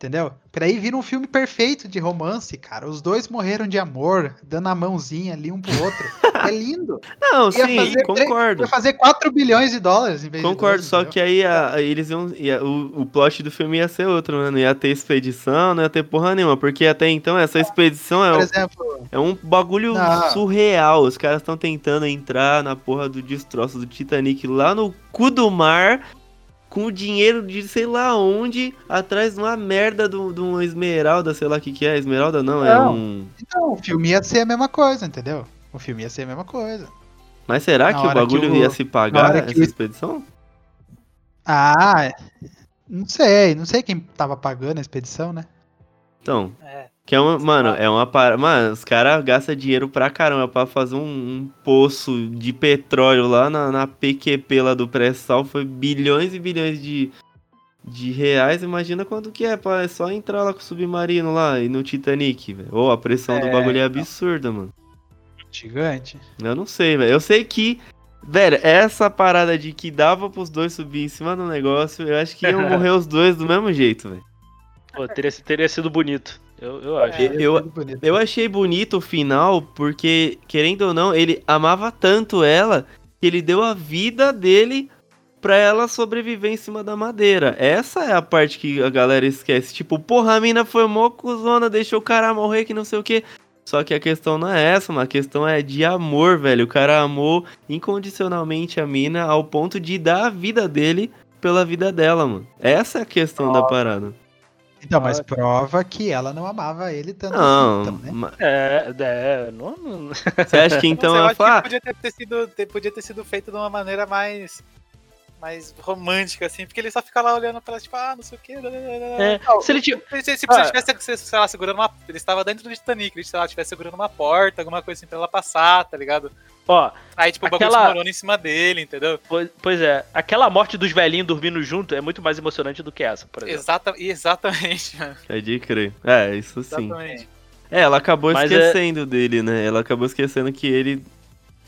Entendeu? Por aí vira um filme perfeito de romance, cara. Os dois morreram de amor, dando a mãozinha ali um pro outro. é lindo. Não, Ia sim, fazer concordo. Vai fazer 4 bilhões de dólares em vez Concordo, de 12, só entendeu? que aí a- a- eles iam. ia- o, o plot do filme ia ser outro, né? Não ia ter expedição, não ia ter porra nenhuma. Porque até então essa expedição é, um- exemplo, é um bagulho Não. surreal. Os caras estão tentando entrar na porra do destroço do Titanic lá no cu do mar. Com o dinheiro de sei lá onde, atrás de uma merda de um- uma esmeralda, sei lá o que, que é. Esmeralda não, é Não. um. então, o filme ia ser a mesma coisa, entendeu? O filme ia ser a mesma coisa. Mas será Na que o hora que bagulho o- ia se pagar que essa expedição? Ah, é. não sei, não sei quem tava pagando a expedição, né? Então, É. Que é uma, mano, é uma parada. Mano, os caras gastam dinheiro pra caramba pra fazer um, um poço de petróleo lá na, na PQP lá do pré-sal. Foi bilhões e bilhões de, de reais. Imagina quanto que é, pá. É só entrar lá com o submarino lá e no Titanic, velho. Ô, a pressão do É, bagulho é absurda, mano. Gigante. Eu não sei, velho. Eu sei que. Velho, essa parada de que dava pros dois subir em cima do negócio, eu acho que iam morrer os dois do mesmo jeito, velho. Pô, teria, teria sido bonito. Eu, eu acho. É. Eu. Eu achei bonito o final, porque, querendo ou não, ele amava tanto ela que ele deu a vida dele pra ela sobreviver em cima da madeira. Essa é a parte que a galera esquece. Tipo, porra, a mina foi mó cuzona, deixou o cara morrer que não sei o que. Só que a questão não é essa, mano. A questão é de amor, velho. O cara amou incondicionalmente a mina ao ponto de dar a vida dele pela vida dela, mano. Essa é a questão da parada. Então, mas prova que ela não amava ele tanto Não, assim, então, né? É, é. Não, não- você acha que então ela acho que fala. podia ter, ter sido, ter- podia ter sido feito de uma maneira mais. Mais romântica, assim, porque ele só fica lá olhando pra ela, tipo, ah, não sei o que. É, se ele tinha. Se, se, se Ah. tivesse, sei lá, segurando uma. Ele estava dentro do Titanic, ele, sei lá, estivesse segurando uma porta, alguma coisa assim pra ela passar, tá ligado? Ó, Aí, tipo, o bagulho Aquela- desmorona em cima dele, entendeu? pois, pois é, aquela morte dos velhinhos dormindo junto é muito mais emocionante do que essa, por exemplo. Exata, exatamente, mano. É de crer. É, isso sim. Exatamente. É, ela acabou Mas esquecendo dele, né? Ela acabou esquecendo que ele.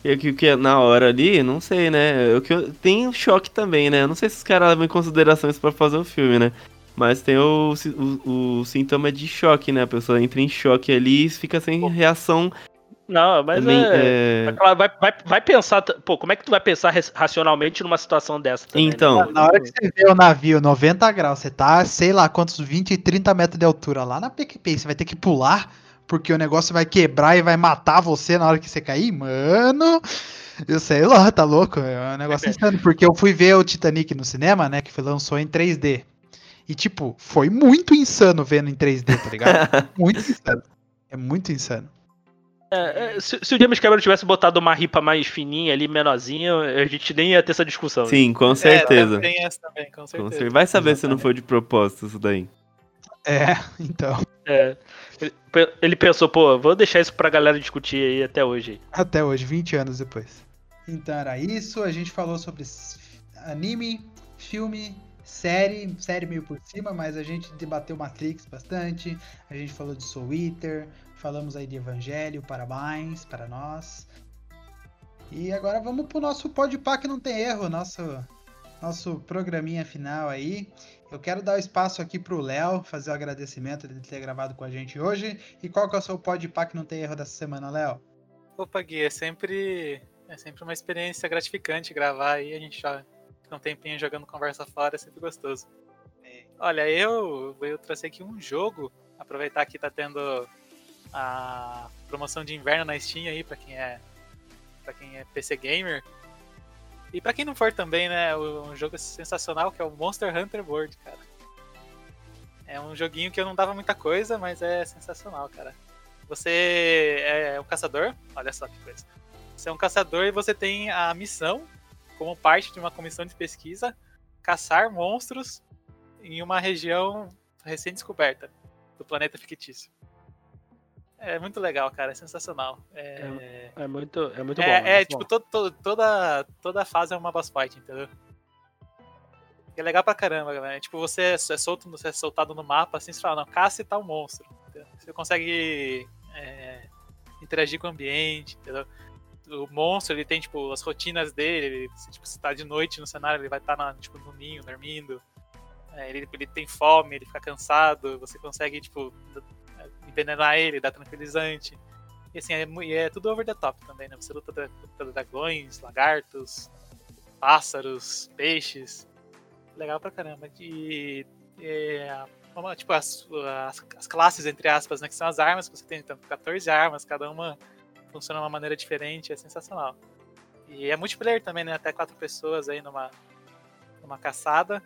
Que, que, que na hora ali, não sei, né? O que eu- tem um choque também, né? Eu não sei se os caras levam em consideração isso pra fazer o filme, né? Mas tem o, o, o sintoma de choque, né? A pessoa entra em choque ali e fica sem reação. Não, mas também, é. é, Ela vai, vai, vai pensar. Pô, como é que tu vai pensar racionalmente numa situação dessa? também, né? Então, Na hora que você vê o navio 90 graus, você tá, sei lá, quantos 20, 30 metros de altura lá na PQP, você vai ter que pular, porque o negócio vai quebrar e vai matar você na hora que você cair? Mano, eu sei lá, tá louco? É um negócio insano, porque eu fui ver o Titanic no cinema, né, que foi, lançou em 3D. E, tipo, foi muito insano vendo em 3D, tá ligado? muito insano. É muito insano. É, é, se, se o James Cameron tivesse botado uma ripa mais fininha ali, menorzinha, a gente nem ia ter essa discussão. né? Sim, com É, certeza. tem essa também, com Com certeza. cer- Vai saber se não Exatamente. foi de propósito isso daí. É, então. É. Ele, pensou, pô, vou deixar isso pra galera discutir aí até hoje. Até hoje, 20 anos depois. Então era isso. A gente falou sobre anime, filme, série, série meio por cima, mas a gente debateu Matrix bastante. A gente falou de Soul Eater, falamos aí de Evangelho, parabéns para nós. E agora vamos pro nosso Podpah que não tem erro, nosso nosso programinha final aí. Eu quero dar o espaço aqui pro Léo fazer o agradecimento de ter gravado com a gente hoje. E qual que é o seu Podpah que não tem erro dessa semana, Léo? Opa, Gui, é sempre, é sempre uma experiência gratificante gravar aí. A gente já fica um tempinho jogando conversa fora, é sempre gostoso. Olha, eu, eu trouxe aqui um jogo. Aproveitar que tá tendo a promoção de inverno na Steam aí, pra quem é, pra quem é PC Gamer. E pra quem não for também, né, um jogo sensacional que é o Monster Hunter World, cara. É um joguinho que eu não dava muita coisa, mas é sensacional, cara. Você é um caçador, olha só que coisa. Você é um caçador e você tem a missão, como parte de uma comissão de pesquisa, caçar monstros em uma região recém-descoberta do planeta fictício. É muito legal, cara, é sensacional. É, É muito, é muito é, bom. é, muito tipo, bom. todo, todo- toda, toda fase é uma boss fight, entendeu? É legal pra caramba, né? Tipo, você é, é solto, você é soltado no mapa, assim, você fala, não, caça e tal monstro. entendeu? Você consegue é, interagir com o ambiente, entendeu? O monstro, ele tem, tipo, as rotinas dele, ele, tipo, se tá de noite no cenário, ele vai estar, na tipo, no ninho, dormindo. É, ele, ele tem fome, ele fica cansado, você consegue, tipo, envenenar ele, dar tranquilizante. E assim, é, é tudo over the top também, né? Você luta contra dragões, lagartos, pássaros, peixes. Legal pra caramba. E, é, tipo, as, as, as classes, entre aspas, né? Que são as armas, que você tem então, 14 armas, cada uma funciona de uma maneira diferente, é sensacional. E é multiplayer também, né? Até quatro pessoas aí numa, numa caçada.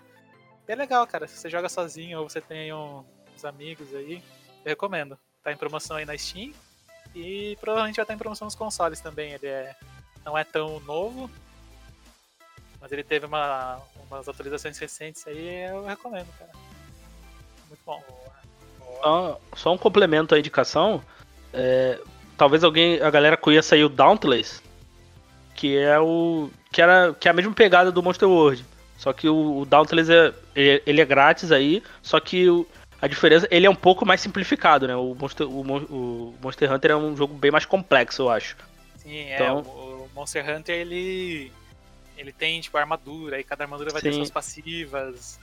E é legal, cara. Se você joga sozinho ou você tem um- uns amigos aí, eu recomendo. Tá em promoção aí na Steam. E provavelmente vai estar em promoção nos consoles também. Ele é, não é tão novo, mas ele teve uma, umas atualizações recentes aí, eu recomendo, cara. Muito bom. Só, só um complemento à indicação. é, talvez alguém, a galera conheça aí o Dauntless, que é o que era que é a mesma pegada do Monster World. Só que o, o Dauntless é ele, ele é grátis aí, só que o- a diferença ele é um pouco mais simplificado, né? O Monster, o, o Monster Hunter é um jogo bem mais complexo, eu acho. Sim, é, Então- o, o Monster Hunter, ele, ele tem, tipo, armadura, e cada armadura vai ter Sim. suas passivas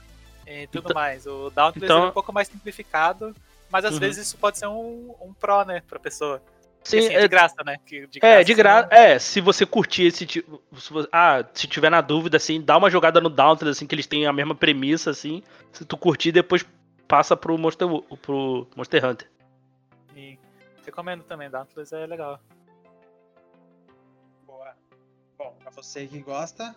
e tudo Então- mais. O Dauntless então- é um pouco mais simplificado, mas às Uhum. vezes isso pode ser um, um pro, né, pra pessoa. Sim, assim, é é, de graça, né? Que é, de graça. não- É, se você curtir esse tipo. Se você- ah, se tiver na dúvida, assim, dá uma jogada no Dauntless, assim, que eles têm a mesma premissa, assim. Se tu curtir, depois passa pro Monster, pro Monster Hunter. E recomendo também, Dauntless é legal. Boa. Bom, pra você que gosta,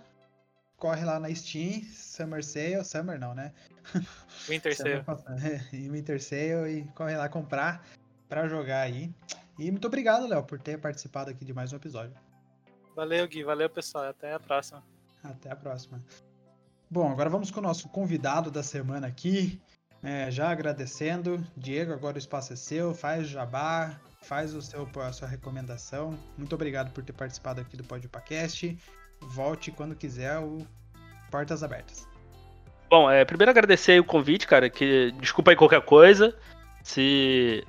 corre lá na Steam, Summer Sale, Summer não, né? Winter Sale. Winter Sale e corre lá comprar pra jogar aí. E muito obrigado, Léo, por ter participado aqui de mais um episódio. Valeu, Gui. Valeu, pessoal. Até a próxima. Até a próxima. Bom, agora vamos com o nosso convidado da semana aqui. É, já agradecendo. Diego, agora o espaço é seu. Faz jabá, faz o seu, a sua recomendação. Muito obrigado por ter participado aqui do Podcast. Volte quando quiser, o Portas Abertas. Bom, é, primeiro agradecer o convite, cara, que desculpa aí qualquer coisa. Se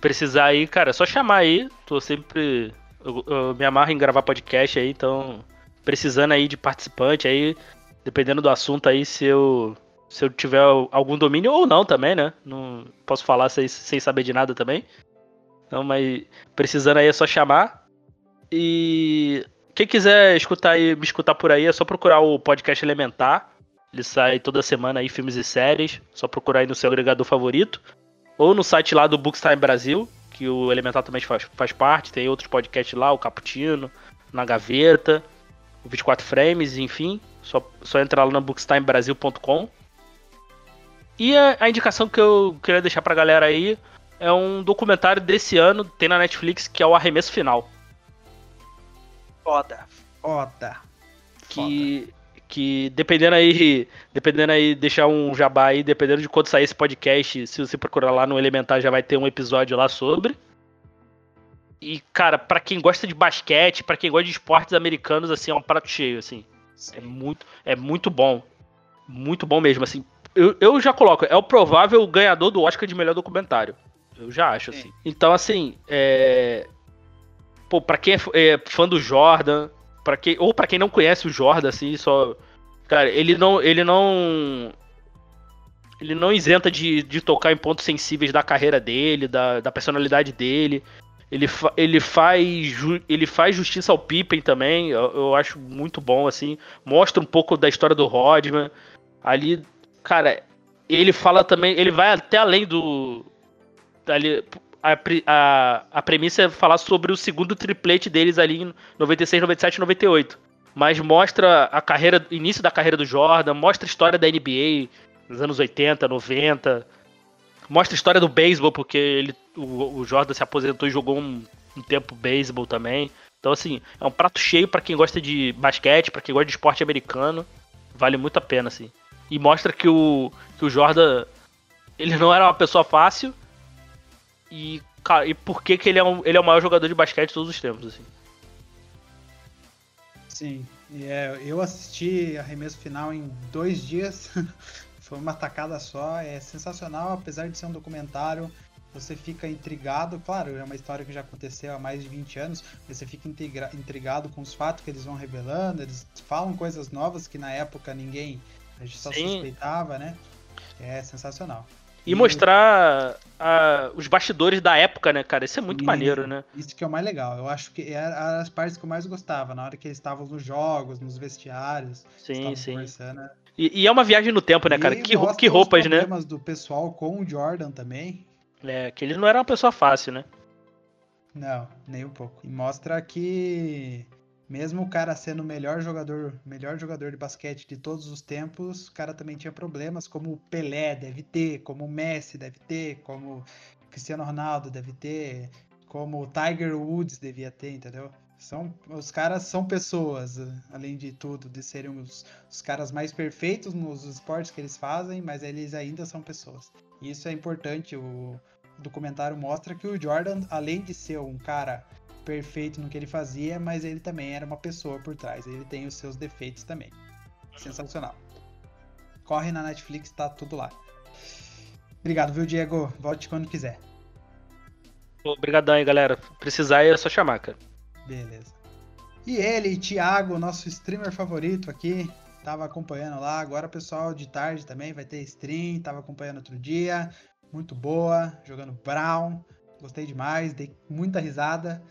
precisar aí, cara, é só chamar aí. Tô sempre. Eu, eu me amarro em gravar podcast aí, então. Precisando aí de participante aí, dependendo do assunto aí, se eu. Se eu tiver algum domínio ou não também, né? Não posso falar sem, sem saber de nada também. Então, mas precisando aí é só chamar. E quem quiser escutar aí, me escutar por aí, é só procurar o podcast Elementar. Ele sai toda semana aí, filmes e séries. Só procurar aí no seu agregador favorito. Ou no site lá do Bookstime Brasil, que o Elementar também faz, faz parte. Tem outros podcasts lá, o Caputino, Na Gaveta, o 24 Frames, enfim. Só, só entrar lá no bookstimebrasil.com. E a, a indicação que eu queria deixar pra galera aí é um documentário desse ano, tem na Netflix, que é o Arremesso Final. Foda, foda. Que, que dependendo aí, dependendo aí, deixar um jabá aí, dependendo de quando sair esse podcast, se você procurar lá no Elementar já vai ter um episódio lá sobre. E, cara, para quem gosta de basquete, para quem gosta de esportes americanos, assim, é um prato cheio, assim. É muito, é muito bom. Muito bom mesmo, assim. Eu, eu já coloco, é o provável ganhador do Oscar de melhor documentário. Eu já acho, assim. Então, assim, é. Pô, pra quem é, é fã do Jordan, para quem, ou para quem não conhece o Jordan, assim, só. Cara, ele não. Ele não. Ele não isenta de, de tocar em pontos sensíveis da carreira dele, da, da personalidade dele. Ele, fa ele, faz, ele faz justiça ao Pippen também, eu, eu, acho muito bom, assim. Mostra um pouco da história do Rodman. Ali, cara, ele fala também, ele vai até além do. Ali, a, a, a premissa é falar sobre o segundo triplete deles ali em 96, 97 98. Mas mostra a carreira, início da carreira do Jordan, mostra a história da NBA nos anos 80, 90 Mostra a história do beisebol, porque ele, o, o Jordan se aposentou e jogou um, um tempo beisebol também. Então, assim, é um prato cheio para quem gosta de basquete, para quem gosta de esporte americano. Vale muito a pena, assim. E mostra que o, que o Jordan, ele não era uma pessoa fácil. E, cara, e por que, que ele, é um, ele é o maior jogador de basquete de todos os tempos, assim. Sim, é, eu assisti arremesso final em dois dias. Foi uma tacada só, é sensacional, apesar de ser um documentário. Você fica intrigado, claro, é uma história que já aconteceu há mais de 20 anos, você fica intrigado com os fatos que eles vão revelando, eles falam coisas novas que na época ninguém a gente só Sim. suspeitava, né? É sensacional. E, e mostrar a, os bastidores da época, né, cara? Isso é muito maneiro, né? Isso que é o mais legal. Eu acho que era as partes que eu mais gostava, na hora que eles estavam nos jogos, nos vestiários. Sim, sim. Conversando. E, e, é uma viagem no tempo, né, cara? Que, que roupas, né? problemas do pessoal com o Jordan também. É, que ele não era uma pessoa fácil, né? Não, nem um pouco. E mostra que mesmo o cara sendo o melhor jogador, melhor jogador de basquete de todos os tempos, o cara também tinha problemas, como o Pelé deve ter, como o Messi deve ter, como o Cristiano Ronaldo deve ter, como o Tiger Woods devia ter, entendeu? São, os caras são pessoas, além de tudo, de serem os, os caras mais perfeitos nos esportes que eles fazem, mas eles ainda são pessoas. E isso é importante. O, o documentário mostra que o Jordan, além de ser um cara perfeito no que ele fazia, mas ele também era uma pessoa por trás. Ele tem os seus defeitos também. Sensacional. Corre na Netflix, tá tudo lá. Obrigado, viu, Diego? Volte quando quiser. Obrigadão aí, galera. Precisar é só chamar, cara. Beleza. E ele, Thiago, nosso streamer favorito aqui, tava acompanhando lá. Agora, pessoal, de tarde também vai ter stream. Tava acompanhando outro dia. Muito boa, jogando Brown. Gostei demais, dei muita risada.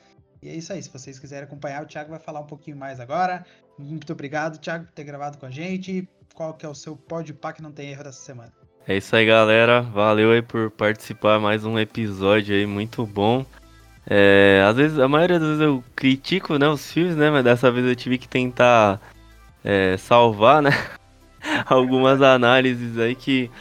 E é isso aí. Se vocês quiserem acompanhar, o Thiago vai falar um pouquinho mais agora. Muito obrigado, Thiago, por ter gravado com a gente. Qual que é o seu pódio pá que não tem erro dessa semana? É isso aí, galera. Valeu aí por participar mais um episódio aí muito bom. É, às vezes, a maioria das vezes eu critico, né, os filmes, né, mas dessa vez eu tive que tentar é, salvar, né, algumas análises aí que,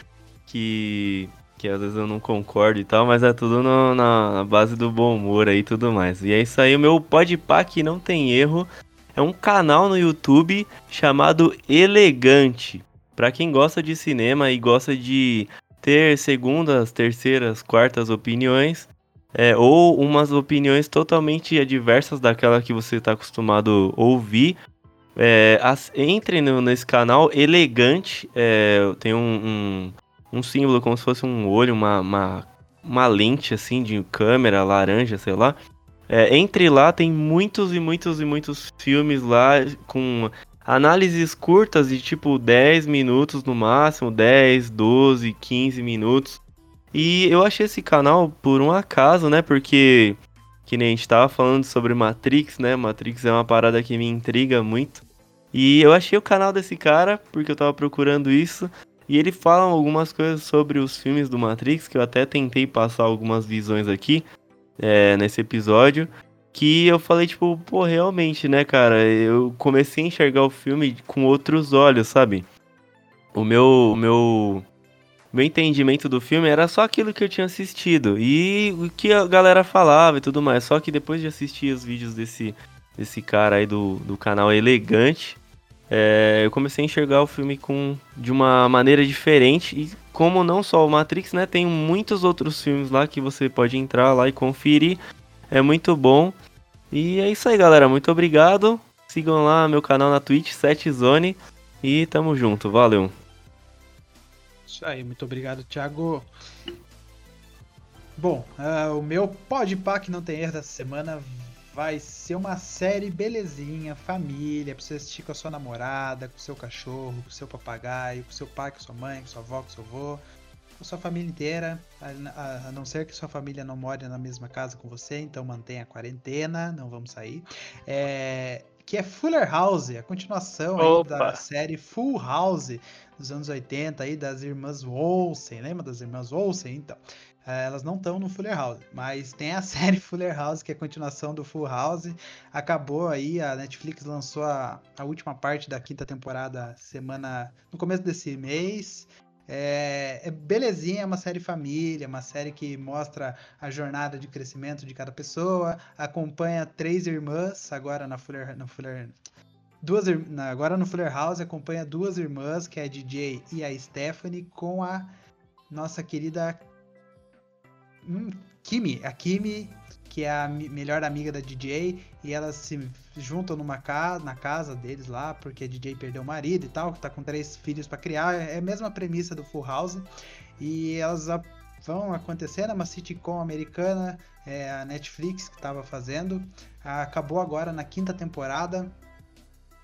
que, que às vezes eu não concordo e tal, mas é tudo no, na base do bom humor aí e tudo mais. E é isso aí, o meu Podpah que não tem erro, é um canal no YouTube chamado Elegante. Para quem gosta de cinema e gosta de ter segundas, terceiras, quartas opiniões, é, ou umas opiniões totalmente adversas daquela que você está acostumado a ouvir. É, as, entre no, nesse canal elegante, é, tem um, um, um, símbolo como se fosse um olho, uma, uma, uma lente assim de câmera laranja, sei lá. É, entre lá tem muitos e muitos e muitos filmes lá com análises curtas de tipo 10 minutos no máximo, 10, 12, 15 minutos. E eu achei esse canal por um acaso, né? Porque, que nem a gente tava falando sobre Matrix, né? Matrix é uma parada que me intriga muito. E eu achei o canal desse cara, porque eu tava procurando isso. E ele fala algumas coisas sobre os filmes do Matrix, que eu até tentei passar algumas visões aqui é, nesse episódio. Que eu falei, tipo, pô, realmente, né, cara? Eu comecei a enxergar o filme com outros olhos, sabe? O meu, o meu meu entendimento do filme era só aquilo que eu tinha assistido e o que a galera falava e tudo mais. Só que depois de assistir os vídeos desse, desse cara aí do, do canal Elegante, é, eu comecei a enxergar o filme com, de uma maneira diferente. E como não só o Matrix, né? Tem muitos outros filmes lá que você pode entrar lá e conferir. É muito bom. E é isso aí, galera. Muito obrigado. Sigam lá meu canal na Twitch, 7zone. E tamo junto. Valeu. Isso aí, muito obrigado, Thiago. Bom, uh, o meu podpah que não tem erro dessa semana vai ser uma série belezinha, família, pra você assistir com a sua namorada, com o seu cachorro, com o seu papagaio, com o seu pai, com a sua mãe, com a sua avó, com o seu avô, com a sua família inteira, a, a não ser que sua família não more na mesma casa com você, então mantenha a quarentena, não vamos sair. É, que é Fuller House, a continuação da série Full House dos anos 80 aí das irmãs Olsen, lembra das irmãs Olsen? Então, elas não estão no Fuller House, mas tem a série Fuller House, que é a continuação do Full House. Acabou aí, a Netflix lançou a, a última parte da quinta temporada semana no começo desse mês. É, é, belezinha, é uma série família, uma série que mostra a jornada de crescimento de cada pessoa, acompanha três irmãs, agora na Fuller, na Fuller duas agora no Fuller House acompanha duas irmãs, que é a DJ e a Stephanie, com a nossa querida Kimi, a Kimi que é a melhor amiga da DJ, e elas se juntam numa casa, na casa deles lá, porque a DJ perdeu o marido e tal, que tá com três filhos para criar. É a mesma premissa do Full House. E elas vão acontecer numa sitcom americana, é a Netflix que estava fazendo. Acabou agora na quinta temporada.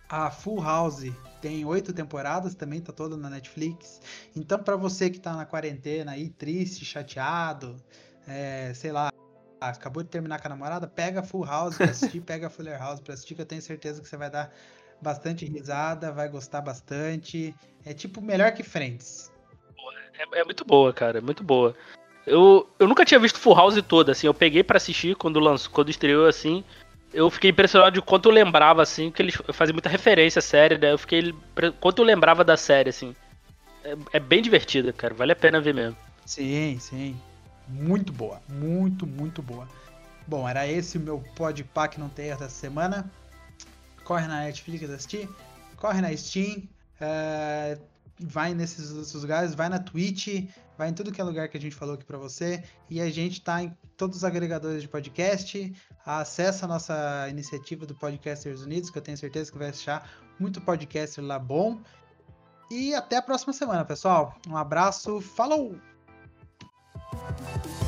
A Full House tem oito temporadas, também tá toda na Netflix. Então, para você que tá na quarentena aí, triste, chateado, é, sei lá, acabou de terminar com a namorada, pega Full House pra assistir, pega Fuller House pra assistir, que eu tenho certeza que você vai dar bastante risada, vai gostar bastante. É tipo melhor que Friends. É, é muito boa, cara, é muito boa. Eu, eu nunca tinha visto Full House toda, assim, eu peguei para assistir quando lançou, quando estreou assim. Eu fiquei impressionado de quanto eu lembrava, assim, que eles faziam muita referência à série, né? Eu fiquei. Quanto eu lembrava da série, assim. É, é bem divertida, cara. Vale a pena ver mesmo. Sim, sim muito boa. Muito, muito boa. Bom, era esse o meu podpah que não tem dessa semana. Corre na Netflix assistir, corre na Steam, uh, vai nesses outros lugares, vai na Twitch, vai em tudo que é lugar que a gente falou aqui para você. E a gente tá em todos os agregadores de podcast. Acessa a nossa iniciativa do Podcasters Unidos, que eu tenho certeza que vai achar muito podcaster lá bom. E até a próxima semana, pessoal. Um abraço, falou! Bye.